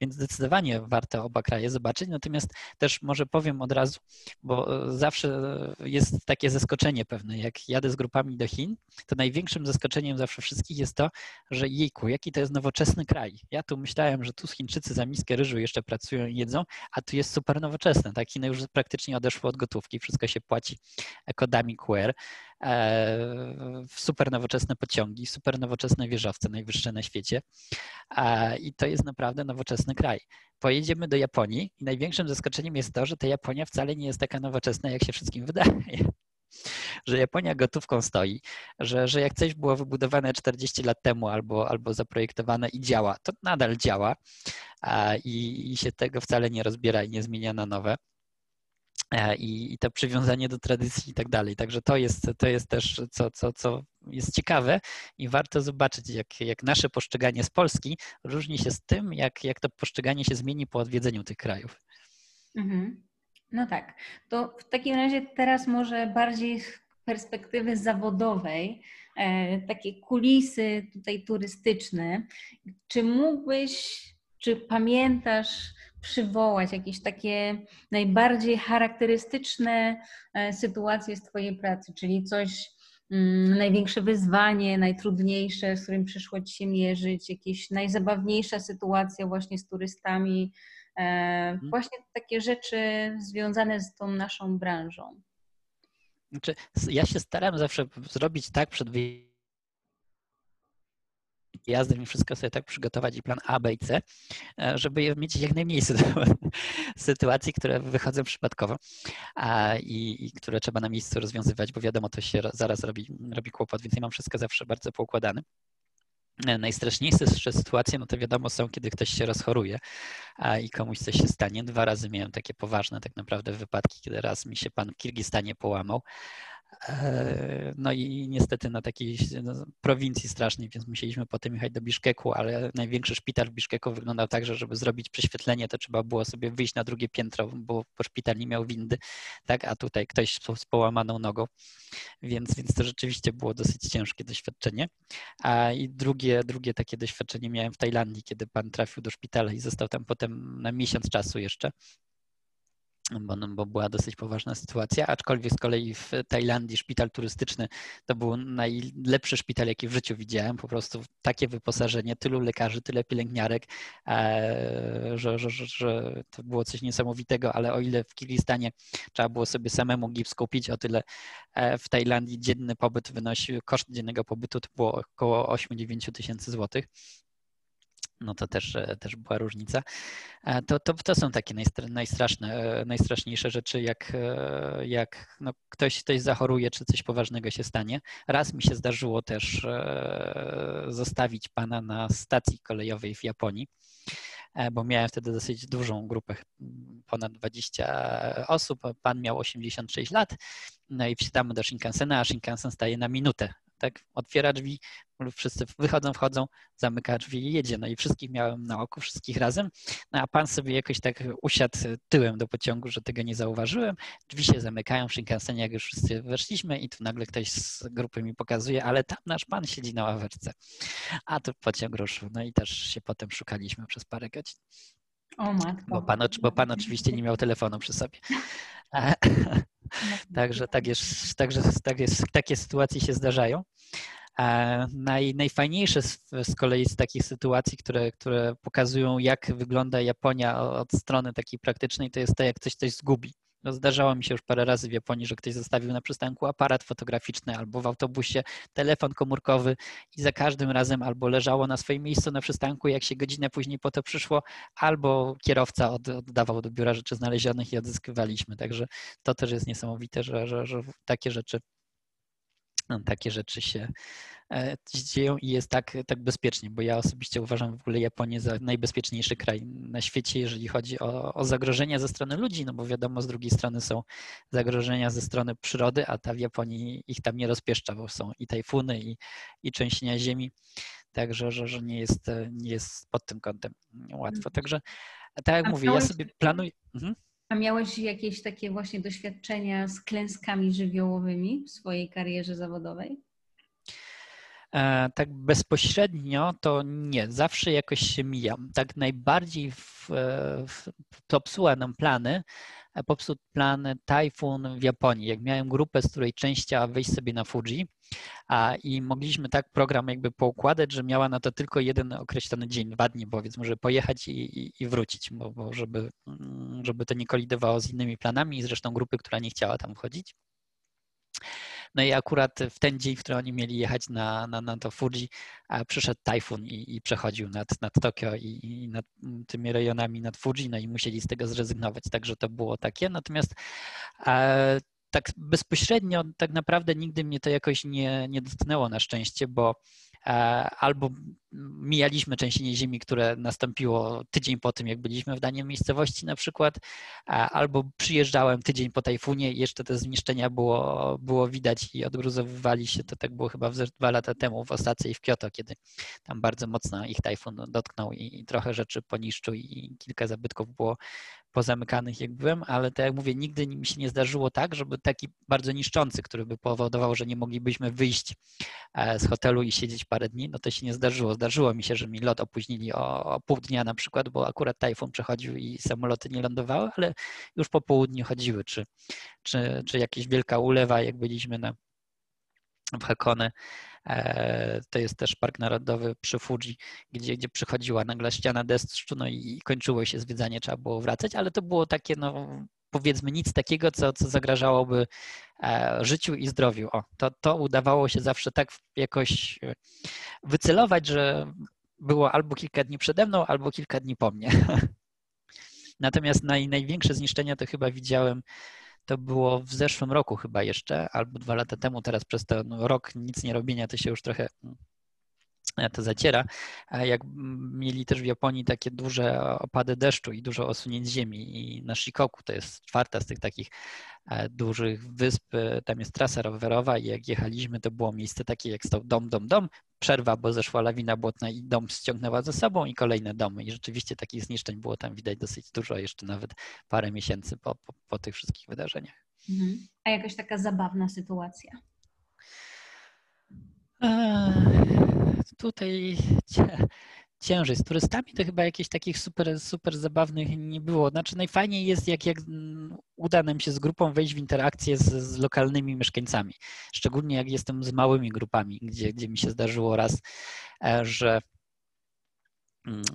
więc zdecydowanie warto oba kraje zobaczyć. Natomiast też może powiem od razu, bo e, zawsze jest takie zaskoczenie pewne, jak jadę z grupami do Chin, to największym zaskoczeniem zawsze wszystkich jest to, że jejku, jaki to jest nowoczesny kraj. Ja tu myślałem, że tu Chińczycy za miskę ryżu jeszcze pracują i jedzą, a tu jest super nowoczesne. Tak? Chiny już praktycznie odeszły od gotówki, wszystko się płaci kodami QR, e, super nowoczesne pociągi, super nowoczesne wieżowce, najwyższe na świecie. I to jest naprawdę nowoczesny kraj. Pojedziemy do Japonii i największym zaskoczeniem jest to, że ta Japonia wcale nie jest taka nowoczesna, jak się wszystkim wydaje że Japonia gotówką stoi, że, że jak coś było wybudowane 40 lat temu albo, albo zaprojektowane i działa, to nadal działa i, i się tego wcale nie rozbiera i nie zmienia na nowe. E, i, i to przywiązanie do tradycji i tak dalej. Także to jest, to jest też co, co, co jest ciekawe i warto zobaczyć, jak, jak nasze postrzeganie z Polski różni się z tym, jak, jak to postrzeganie się zmieni po odwiedzeniu tych krajów. Mhm. No tak. To w takim razie teraz może bardziej perspektywy zawodowej, e, takie kulisy tutaj turystyczne. Czy mógłbyś, czy pamiętasz przywołać jakieś takie najbardziej charakterystyczne e, sytuacje z Twojej pracy, czyli coś, mm, największe wyzwanie, najtrudniejsze, z którym przyszło Ci się mierzyć, jakieś najzabawniejsza sytuacja właśnie z turystami, e, mhm. właśnie takie rzeczy związane z tą naszą branżą. Znaczy, ja się staram zawsze zrobić tak przed wyjazdem, jazdem i wszystko sobie tak przygotować i plan A, B i C, e, żeby mieć jak najmniej sytuacji, które wychodzą przypadkowo a, i, i, które trzeba na miejscu rozwiązywać, bo wiadomo, to się zaraz robi, robi kłopot, więc ja mam wszystko zawsze bardzo poukładane. E, najstraszniejsze sytuacje, no to wiadomo, są, kiedy ktoś się rozchoruje i komuś coś się stanie. Dwa razy miałem takie poważne tak naprawdę wypadki, kiedy raz mi się pan w Kirgistanie połamał, no i niestety na takiej no, prowincji strasznej, więc musieliśmy potem jechać do Biszkeku, ale największy szpital w Biszkeku wyglądał tak, że żeby zrobić prześwietlenie, to trzeba było sobie wyjść na drugie piętro, bo, szpital nie miał windy, tak, a tutaj ktoś z, z połamaną nogą, więc, więc to rzeczywiście było dosyć ciężkie doświadczenie. A i drugie, drugie takie doświadczenie miałem w Tajlandii, kiedy pan trafił do szpitala i został tam potem na miesiąc czasu jeszcze bo, no, bo była dosyć poważna sytuacja, aczkolwiek z kolei w Tajlandii szpital turystyczny to był najlepszy szpital, jaki w życiu widziałem. Po prostu takie wyposażenie, tylu lekarzy, tyle pielęgniarek, e, że, że, że, że to było coś niesamowitego, ale o ile w Kirgistanie trzeba było sobie samemu gips kupić, o tyle e, w Tajlandii dzienny pobyt wynosił, koszt dziennego pobytu to było około 8-9 tysięcy złotych no to też, e, też była różnica. E, to, to, to są takie najstraszne, e, najstraszniejsze rzeczy, jak, jak no ktoś, ktoś zachoruje, czy coś poważnego się stanie. Raz mi się zdarzyło też zostawić pana na stacji kolejowej w Japonii, bo miałem wtedy dosyć dużą grupę, ponad 20 osób. Pan miał 86 lat, no i wsiadamy do Shinkansena, a Shinkansen staje na minutę tak otwiera drzwi, wszyscy wychodzą, wchodzą, zamyka drzwi i jedzie. No i wszystkich miałem na oku, wszystkich razem. No a pan sobie jakoś tak usiadł tyłem do pociągu, że tego nie zauważyłem. Drzwi się zamykają w Shinkansenie, jak już wszyscy weszliśmy i tu nagle ktoś z grupy mi pokazuje, ale tam nasz pan siedzi na ławeczce. A tu pociąg ruszył. No i też się potem szukaliśmy przez parę godzin. O matko. Bo pan, bo pan oczywiście nie miał telefonu przy sobie. Także tak jest, także tak jest, takie sytuacje się zdarzają. Naj, najfajniejsze z, z, kolei z takich sytuacji, które, które pokazują, jak wygląda Japonia od strony takiej praktycznej, to jest to, jak ktoś coś zgubi. No, zdarzało mi się już parę razy w Japonii, że ktoś zostawił na przystanku aparat fotograficzny albo w autobusie telefon komórkowy i za każdym razem albo leżało na swoim miejscu na przystanku, jak się godzinę później po to przyszło, albo kierowca oddawał do biura rzeczy znalezionych i odzyskiwaliśmy. Także to też jest niesamowite, że, że, że takie rzeczy takie rzeczy się e, dzieją i jest tak, tak bezpiecznie, bo ja osobiście uważam w ogóle Japonię za najbezpieczniejszy kraj na świecie, jeżeli chodzi o, o zagrożenia ze strony ludzi, no bo wiadomo, z drugiej strony są zagrożenia ze strony przyrody, a ta w Japonii ich tam nie rozpieszcza, bo są i tajfuny, i, i trzęsienia ziemi, także że, że nie, jest, nie jest pod tym kątem łatwo. Mhm. Także tak jak mówię, ja sobie planuję... Mhm. A miałeś jakieś takie właśnie doświadczenia z klęskami żywiołowymi w swojej karierze zawodowej? E, tak bezpośrednio to nie, zawsze jakoś się mijam. Tak najbardziej w, w, popsuła nam plany, e, popsuł plan Typhoon w Japonii. Jak miałem grupę, z której część chciała wyjść sobie na Fuji a, i mogliśmy tak program jakby poukładać, że miała na to tylko jeden określony dzień, dwa dni powiedzmy, żeby pojechać i, i, i wrócić, bo, bo żeby, mm, żeby to nie kolidowało z innymi planami i zresztą grupy, która nie chciała tam wchodzić. No i akurat w ten dzień, w którym oni mieli jechać na, na, na to Fuji, przyszedł tajfun i, i przechodził nad, nad Tokio i, i nad tymi rejonami nad Fuji, no i musieli z tego zrezygnować. Także to było takie. Natomiast e, tak bezpośrednio tak naprawdę nigdy mnie to jakoś nie, nie dotknęło na szczęście, bo e, albo mijaliśmy trzęsienie ziemi, które nastąpiło tydzień po tym, jak byliśmy w danej miejscowości na przykład, albo przyjeżdżałem tydzień po tajfunie i jeszcze te zniszczenia było, było widać i odgruzowywali się, to tak było chyba dwa lata temu w Osace i w Kyoto, kiedy tam bardzo mocno ich tajfun dotknął i trochę rzeczy poniszczył i kilka zabytków było pozamykanych jak byłem, ale tak jak mówię, nigdy mi się nie zdarzyło tak, żeby taki bardzo niszczący, który by powodował, że nie moglibyśmy wyjść e, z hotelu i siedzieć parę dni, no to się nie zdarzyło. Zdarzyło mi się, że mi lot opóźnili o, o pół dnia na przykład, bo akurat tajfun przechodził i samoloty nie lądowały, ale już po południu chodziły, czy, czy, czy jakaś wielka ulewa, jak byliśmy na, w Hakone, e, to jest też park narodowy przy Fuji, gdzie, gdzie przychodziła nagle ściana deszczu, no i kończyło się zwiedzanie, trzeba było wracać, ale to było takie, no powiedzmy nic takiego, co, co zagrażałoby e, życiu i zdrowiu. O, to, to udawało się zawsze tak jakoś e, wycelować, że było albo kilka dni przede mną, albo kilka dni po mnie. Natomiast naj, największe zniszczenia to chyba widziałem, to było w zeszłym roku chyba jeszcze, albo dwa lata temu, teraz przez ten rok nic nie robienia to się już trochę to zaciera, jak mieli też w Japonii takie duże opady deszczu i dużo osunięć ziemi i na Shikoku, to jest czwarta z tych takich e, dużych wysp, e, tam jest trasa rowerowa i jak jechaliśmy, to było miejsce takie jak stał dom, dom, dom, przerwa, bo zeszła lawina błotna i dom ściągnęła ze sobą i kolejne domy i rzeczywiście takich zniszczeń było tam widać dosyć dużo, jeszcze nawet parę miesięcy po, po, po tych wszystkich wydarzeniach. Mhm. A jakaś taka zabawna sytuacja? Tutaj ciężej. Z turystami to chyba jakichś takich super, super zabawnych nie było. Znaczy najfajniej jest, jak, jak uda nam się z grupą wejść w interakcję z, z lokalnymi mieszkańcami. Szczególnie jak jestem z małymi grupami, gdzie, gdzie mi się zdarzyło raz, e, że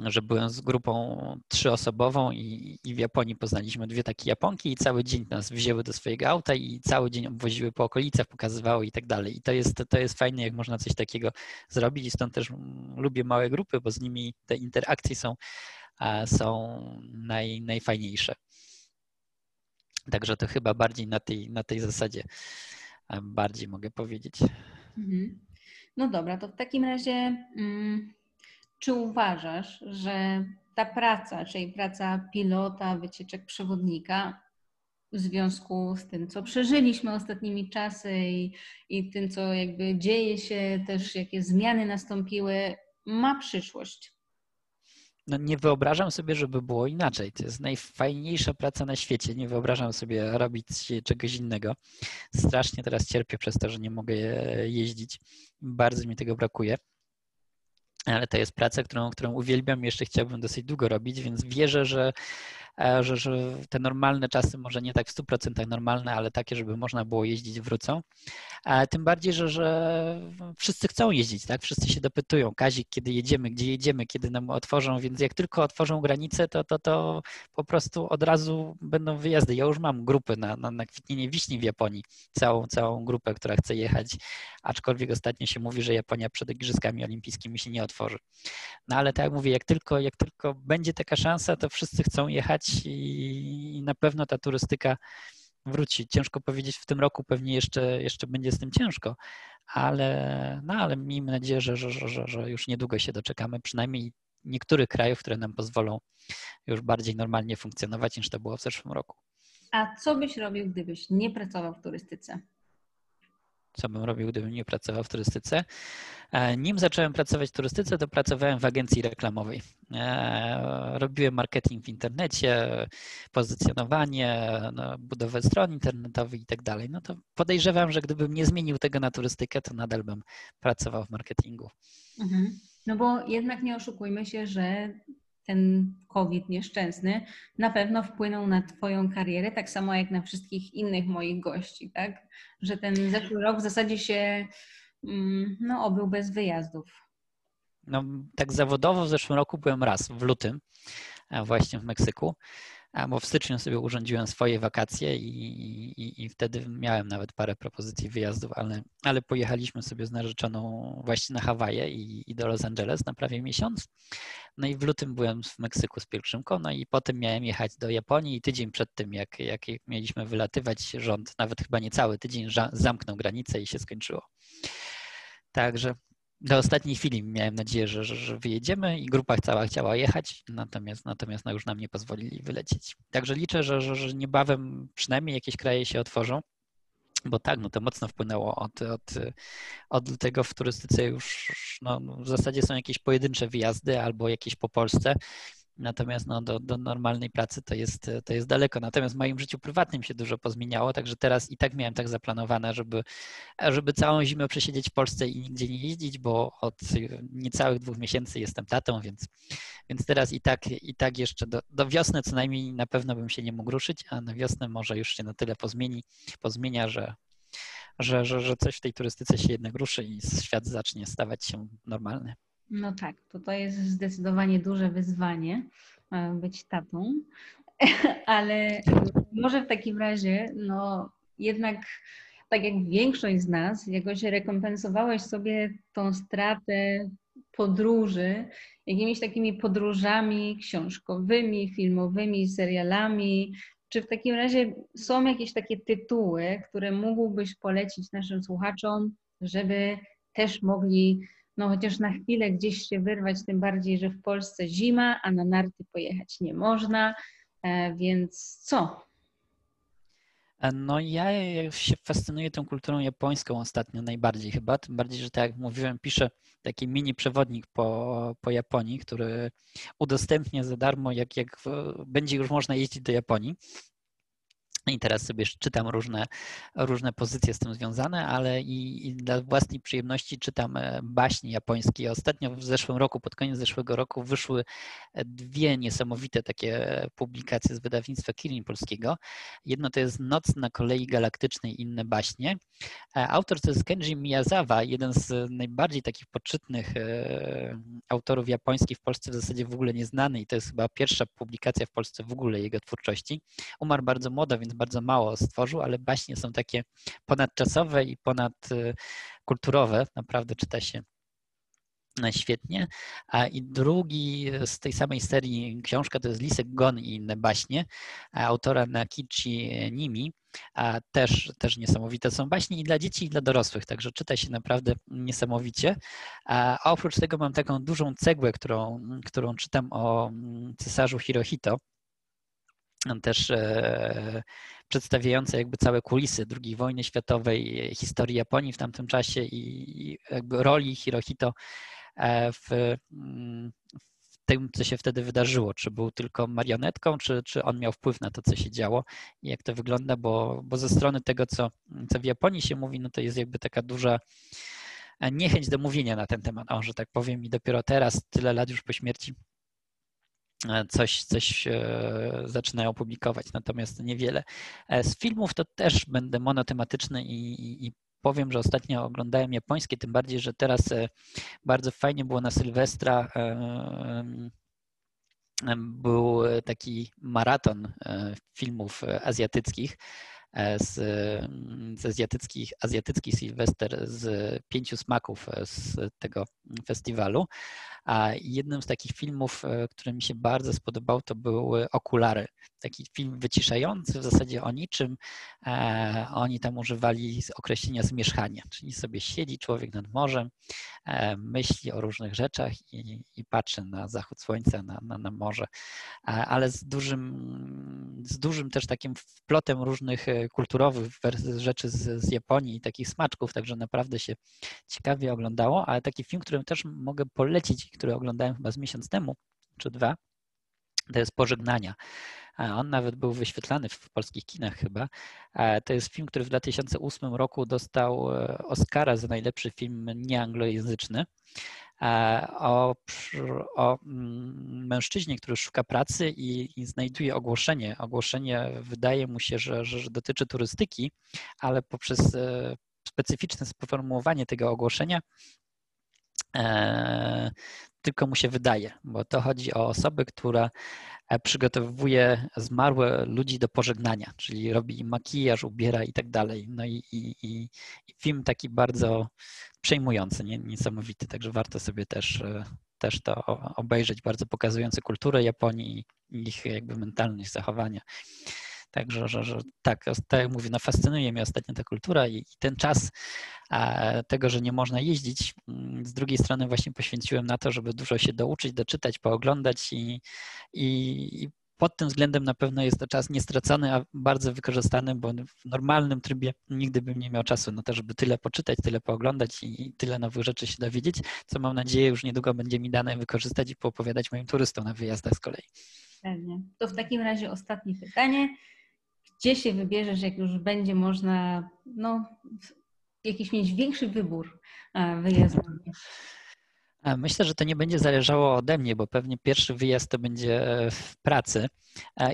że byłem z grupą trzyosobową i, i w Japonii poznaliśmy dwie takie Japonki i cały dzień nas wzięły do swojego auta i cały dzień obwoziły po okolicach, pokazywały i tak dalej. I to jest, to jest fajne, jak można coś takiego zrobić i stąd też lubię małe grupy, bo z nimi te interakcje są, są naj, najfajniejsze. Także to chyba bardziej na tej, na tej zasadzie bardziej mogę powiedzieć. Mhm. No dobra, to w takim razie... Mm czy uważasz, że ta praca, czyli praca pilota, wycieczek przewodnika, w związku z tym, co przeżyliśmy ostatnimi czasy i, i tym, co jakby dzieje się, też jakie zmiany nastąpiły, ma przyszłość? No nie wyobrażam sobie, żeby było inaczej. To jest najfajniejsza praca na świecie. Nie wyobrażam sobie robić czegoś innego. Strasznie teraz cierpię przez to, że nie mogę jeździć. Bardzo mi tego brakuje ale to jest praca, którą, którą uwielbiam i jeszcze chciałbym dosyć długo robić, więc wierzę, że że, że te normalne czasy, może nie tak w 100% normalne, ale takie, żeby można było jeździć, wrócą. A tym bardziej, że, że wszyscy chcą jeździć, tak? Wszyscy się dopytują, Kazik, kiedy jedziemy, gdzie jedziemy, kiedy nam otworzą, więc jak tylko otworzą granice, to, to, to po prostu od razu będą wyjazdy. Ja już mam grupy na, na, na kwitnienie wiśni w Japonii, całą, całą grupę, która chce jechać, aczkolwiek ostatnio się mówi, że Japonia przed Igrzyskami Olimpijskimi się nie otworzy. No ale tak jak mówię, jak tylko, jak tylko będzie taka szansa, to wszyscy chcą jechać i na pewno ta turystyka wróci. Ciężko powiedzieć w tym roku, pewnie jeszcze, jeszcze będzie z tym ciężko, ale, no, ale miejmy nadzieję, że, że, że, że już niedługo się doczekamy, przynajmniej niektórych krajów, które nam pozwolą już bardziej normalnie funkcjonować niż to było w zeszłym roku. A co byś robił, gdybyś nie pracował w turystyce? Co bym robił, gdybym nie pracował w turystyce. E, nim zacząłem pracować w turystyce, to pracowałem w agencji reklamowej. E, robiłem marketing w internecie, pozycjonowanie, no, budowę stron internetowych i tak dalej. No to podejrzewam, że gdybym nie zmienił tego na turystykę, to nadal bym pracował w marketingu. Mhm. No bo jednak nie oszukujmy się, że ten COVID nieszczęsny na pewno wpłynął na Twoją karierę, tak samo jak na wszystkich innych moich gości, tak? Że ten zeszły rok w zasadzie się mm, no, obył bez wyjazdów. No, tak zawodowo w zeszłym roku byłem raz, w lutym, właśnie w Meksyku bo w styczniu sobie urządziłem swoje wakacje i, i, i, wtedy miałem nawet parę propozycji wyjazdów, ale, ale pojechaliśmy sobie z narzeczoną właśnie na Hawaje i, i, do Los Angeles na prawie miesiąc. No i w lutym byłem w Meksyku z pielgrzymką, no i potem miałem jechać do Japonii i tydzień przed tym, jak, jak mieliśmy wylatywać, rząd nawet chyba nie cały tydzień zamknął granicę i się skończyło. Także do ostatniej chwili miałem nadzieję, że, że, że, wyjedziemy i grupa cała chciała jechać, natomiast, natomiast no już nam nie pozwolili wylecieć. Także liczę, że, że, że niebawem przynajmniej jakieś kraje się otworzą, bo tak, no to mocno wpłynęło od, od, od tego w turystyce już no, w zasadzie są jakieś pojedyncze wyjazdy albo jakieś po Polsce Natomiast no, do, do normalnej pracy to jest, to jest daleko. Natomiast w moim życiu prywatnym się dużo pozmieniało, także teraz i tak miałem tak zaplanowane, żeby, żeby całą zimę przesiedzieć w Polsce i nigdzie nie jeździć, bo od niecałych dwóch miesięcy jestem tatą, więc, więc teraz i tak, i tak jeszcze do, do wiosny co najmniej na pewno bym się nie mógł ruszyć, a na wiosnę może już się na tyle pozmieni, pozmienia, że, że, że, że coś w tej turystyce się jednak ruszy i świat zacznie stawać się normalny. No tak, to to jest zdecydowanie duże wyzwanie e, być tatą, ale może w takim razie, no jednak tak jak większość z nas, jakoś rekompensowałeś sobie tą stratę podróży jakimiś takimi podróżami książkowymi, filmowymi, serialami. Czy w takim razie są jakieś takie tytuły, które mógłbyś polecić naszym słuchaczom, żeby też mogli no chociaż na chwilę gdzieś się wyrwać, tym bardziej, że w Polsce zima, a na narty pojechać nie można, e, więc co? E, no ja się fascynuję tą kulturą japońską ostatnio najbardziej chyba, tym bardziej, że tak jak mówiłem, piszę taki mini przewodnik po, po Japonii, który udostępnię za darmo, jak, jak będzie już można jeździć do Japonii. I teraz sobie czytam różne, różne pozycje z tym związane, ale i, i, dla własnej przyjemności czytam e, baśnie japońskie. Ostatnio w zeszłym roku, pod koniec zeszłego roku, wyszły e, dwie niesamowite takie publikacje z wydawnictwa Kirin Polskiego. Jedno to jest Noc na kolei galaktycznej inne baśnie. E, autor to jest Kenji Miyazawa, jeden z najbardziej takich poczytnych autorów japońskich w Polsce w zasadzie w ogóle nieznany i to jest chyba pierwsza publikacja w Polsce w ogóle jego twórczości. Umarł bardzo młodo, więc bardzo mało stworzył, ale baśnie są takie ponadczasowe i ponadkulturowe. Naprawdę czyta się świetnie. A i drugi z tej samej serii książka to jest Lisek Gon i inne baśnie autora Nakichi Nimi. A też, też niesamowite są baśnie i dla dzieci, i dla dorosłych, także czyta się naprawdę niesamowicie. A oprócz tego mam taką dużą cegłę, którą, którą czytam o cesarzu Hirohito też e, przedstawiające jakby całe kulisy II wojny światowej, historii Japonii w tamtym czasie i jakby roli Hirohito e, w, mm, w tym, co się wtedy wydarzyło. Czy był tylko marionetką, czy, czy on miał wpływ na to, co się działo i jak to wygląda, bo, bo ze strony tego, co, co w Japonii się mówi, no to jest jakby taka duża e, niechęć do mówienia na ten temat, o, że tak powiem, i dopiero teraz, tyle lat już po śmierci, coś, coś e, zaczynają publikować, natomiast niewiele. E, z filmów to też będę monotematyczny i, i, i powiem, że ostatnio oglądałem japońskie, tym bardziej, że teraz bardzo fajnie było na Sylwestra. Był taki maraton filmów azjatyckich z, z azjatyckich, azjatycki Sylwester z pięciu smaków z tego festiwalu. A jednym z takich filmów, który mi się bardzo spodobał, to były Okulary. Taki film wyciszający w zasadzie o niczym. Oni tam używali określenia zmierzchania, czyli sobie siedzi człowiek nad morzem, myśli o różnych rzeczach i, i patrzy na zachód słońca, na, na, na morze, ale z dużym, z dużym też takim wplotem różnych kulturowych rzeczy z, z Japonii i takich smaczków, także naprawdę się ciekawie oglądało, ale taki film, który też mogę polecić, który oglądałem chyba z miesiąc temu, czy dwa, to jest Pożegnania. On nawet był wyświetlany w polskich kinach chyba. To jest film, który w 2008 roku dostał e, Oscara za najlepszy film nieanglojęzyczny. O, o mm, mężczyźnie, który szuka pracy i, i, znajduje ogłoszenie. Ogłoszenie wydaje mu się, że, że, dotyczy turystyki, ale poprzez e, specyficzne sformułowanie tego ogłoszenia e, tylko mu się wydaje, bo to chodzi o osobę, która e, przygotowuje zmarłe ludzi do pożegnania, czyli robi makijaż, ubiera i tak dalej. No i, i, i film taki bardzo przejmujący, niesamowity, także warto sobie też, e, też to obejrzeć, bardzo pokazujący kulturę Japonii i ich jakby mentalność, zachowania. Także, że, że tak, tak jak mówię, no fascynuje mnie ostatnio ta kultura i, i ten czas tego, że nie można jeździć, mm, z drugiej strony właśnie poświęciłem na to, żeby dużo się douczyć, doczytać, pooglądać i, i, i pod tym względem na pewno jest to czas niestracony, a bardzo wykorzystany, bo w normalnym trybie nigdy bym nie miał czasu na to, żeby tyle poczytać, tyle pooglądać i tyle nowych rzeczy się dowiedzieć, co mam nadzieję już niedługo będzie mi dane wykorzystać i poopowiadać moim turystom na wyjazdach z kolei. Pewnie. To w takim razie ostatnie pytanie gdzie się wybierzesz, jak już będzie można no, jakiś mieć większy wybór e, wyjazdów? Myślę, że to nie będzie zależało ode mnie, bo pewnie pierwszy wyjazd to będzie e, w pracy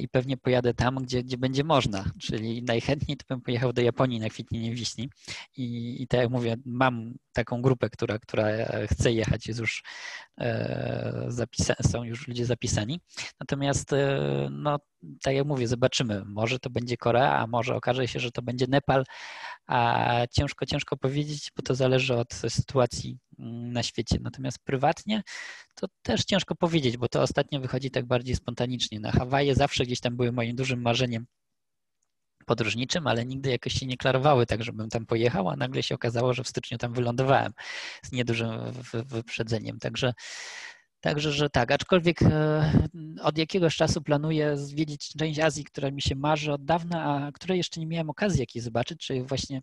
i pewnie pojadę tam, gdzie, gdzie będzie można. Czyli najchętniej to bym pojechał do Japonii na kwitnienie wiśni. I, i tak jak mówię, mam taką grupę, która, która chce jechać, jest już e, zapisani, są już ludzie zapisani. Natomiast, e, no, tak jak mówię, zobaczymy. Może to będzie Korea, a może okaże się, że to będzie Nepal, a ciężko, ciężko powiedzieć, bo to zależy od sytuacji mm, na świecie. Natomiast prywatnie to też ciężko powiedzieć, bo to ostatnio wychodzi tak bardziej spontanicznie. Na Hawaje zawsze gdzieś tam były moim dużym marzeniem podróżniczym, ale nigdy jakoś się nie klarowały tak, żebym tam pojechał, a nagle się okazało, że w styczniu tam wylądowałem z niedużym wyprzedzeniem. Także Także, że tak, aczkolwiek e, od jakiegoś czasu planuję zwiedzić część Azji, która mi się marzy od dawna, a której jeszcze nie miałem okazji jakiej zobaczyć, czyli właśnie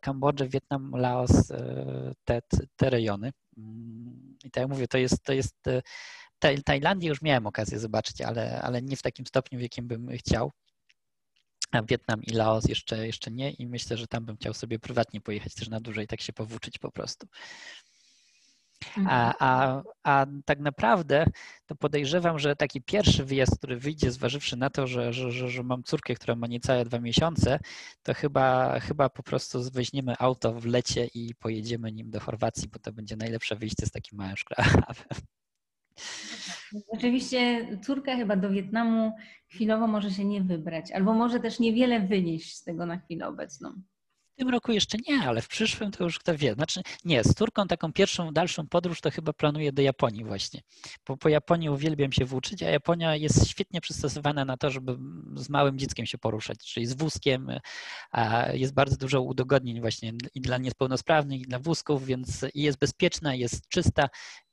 Kambodżę, Wietnam, Laos, e, te, te rejony. Mm, I tak jak mówię, to jest, to jest e, Tajlandię już miałem okazję zobaczyć, ale, ale nie w takim stopniu, w jakim bym chciał. A Wietnam i Laos jeszcze, jeszcze nie i myślę, że tam bym chciał sobie prywatnie pojechać też na dłużej, tak się powłóczyć po prostu. A, mhm. a, a tak naprawdę to podejrzewam, że taki pierwszy wyjazd, który wyjdzie, zważywszy na to, że, że, że, że mam córkę, która ma niecałe dwa miesiące, to chyba, chyba po prostu weźmiemy auto w lecie i pojedziemy nim do Chorwacji, bo to będzie najlepsze wyjście z takim małym szklarem. Oczywiście córka chyba do Wietnamu chwilowo może się nie wybrać, albo może też niewiele wynieść z tego na chwilę obecną tym roku jeszcze nie, ale w przyszłym to już kto wie. Znaczy nie, z Turką taką pierwszą, dalszą podróż to chyba planuję do Japonii właśnie. Bo po Japonii uwielbiam się włóczyć, a Japonia jest świetnie przystosowana na to, żeby z małym dzieckiem się poruszać, czyli z wózkiem. Jest bardzo dużo udogodnień właśnie i dla niepełnosprawnych, i dla wózków, więc jest bezpieczna, jest czysta,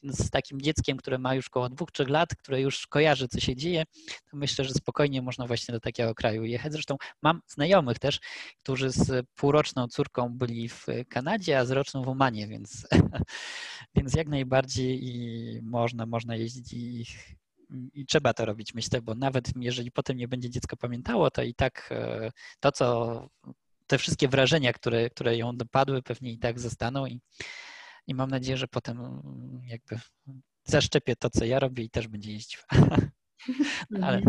z takim dzieckiem, które ma już około dwóch, trzech lat, które już kojarzy, co się dzieje, to myślę, że spokojnie można właśnie do takiego kraju jechać. Zresztą mam znajomych też, którzy z półroczną córką byli w Kanadzie, a z roczną w Omanie, więc, więc jak najbardziej i można, można jeździć i, i trzeba to robić, myślę, bo nawet jeżeli potem nie będzie dziecko pamiętało, to i tak e, to, co te wszystkie wrażenia, które, które ją dopadły, pewnie i tak zostaną i i mam nadzieję, że potem mm, jakby zaszczepię to, co ja robię i też będzie jeździł. Ale...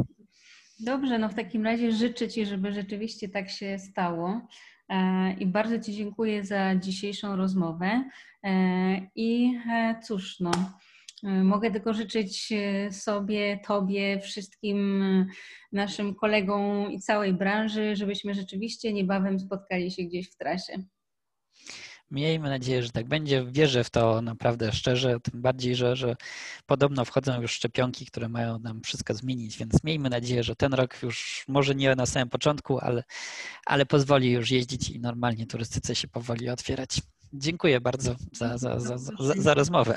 Dobrze, no w takim razie życzę Ci, żeby rzeczywiście tak się stało. E, I bardzo Ci dziękuję za dzisiejszą rozmowę. E, I e, cóż, no, mogę tylko życzyć sobie, Tobie, wszystkim naszym kolegom i całej branży, żebyśmy rzeczywiście niebawem spotkali się gdzieś w trasie. Miejmy nadzieję, że tak będzie. Wierzę w to naprawdę szczerze, tym bardziej, że, że podobno wchodzą już szczepionki, które mają nam wszystko zmienić, więc miejmy nadzieję, że ten rok już może nie na samym początku, ale, ale pozwoli już jeździć i normalnie turystyce się powoli otwierać. Dziękuję bardzo za, za, za, za, za rozmowę.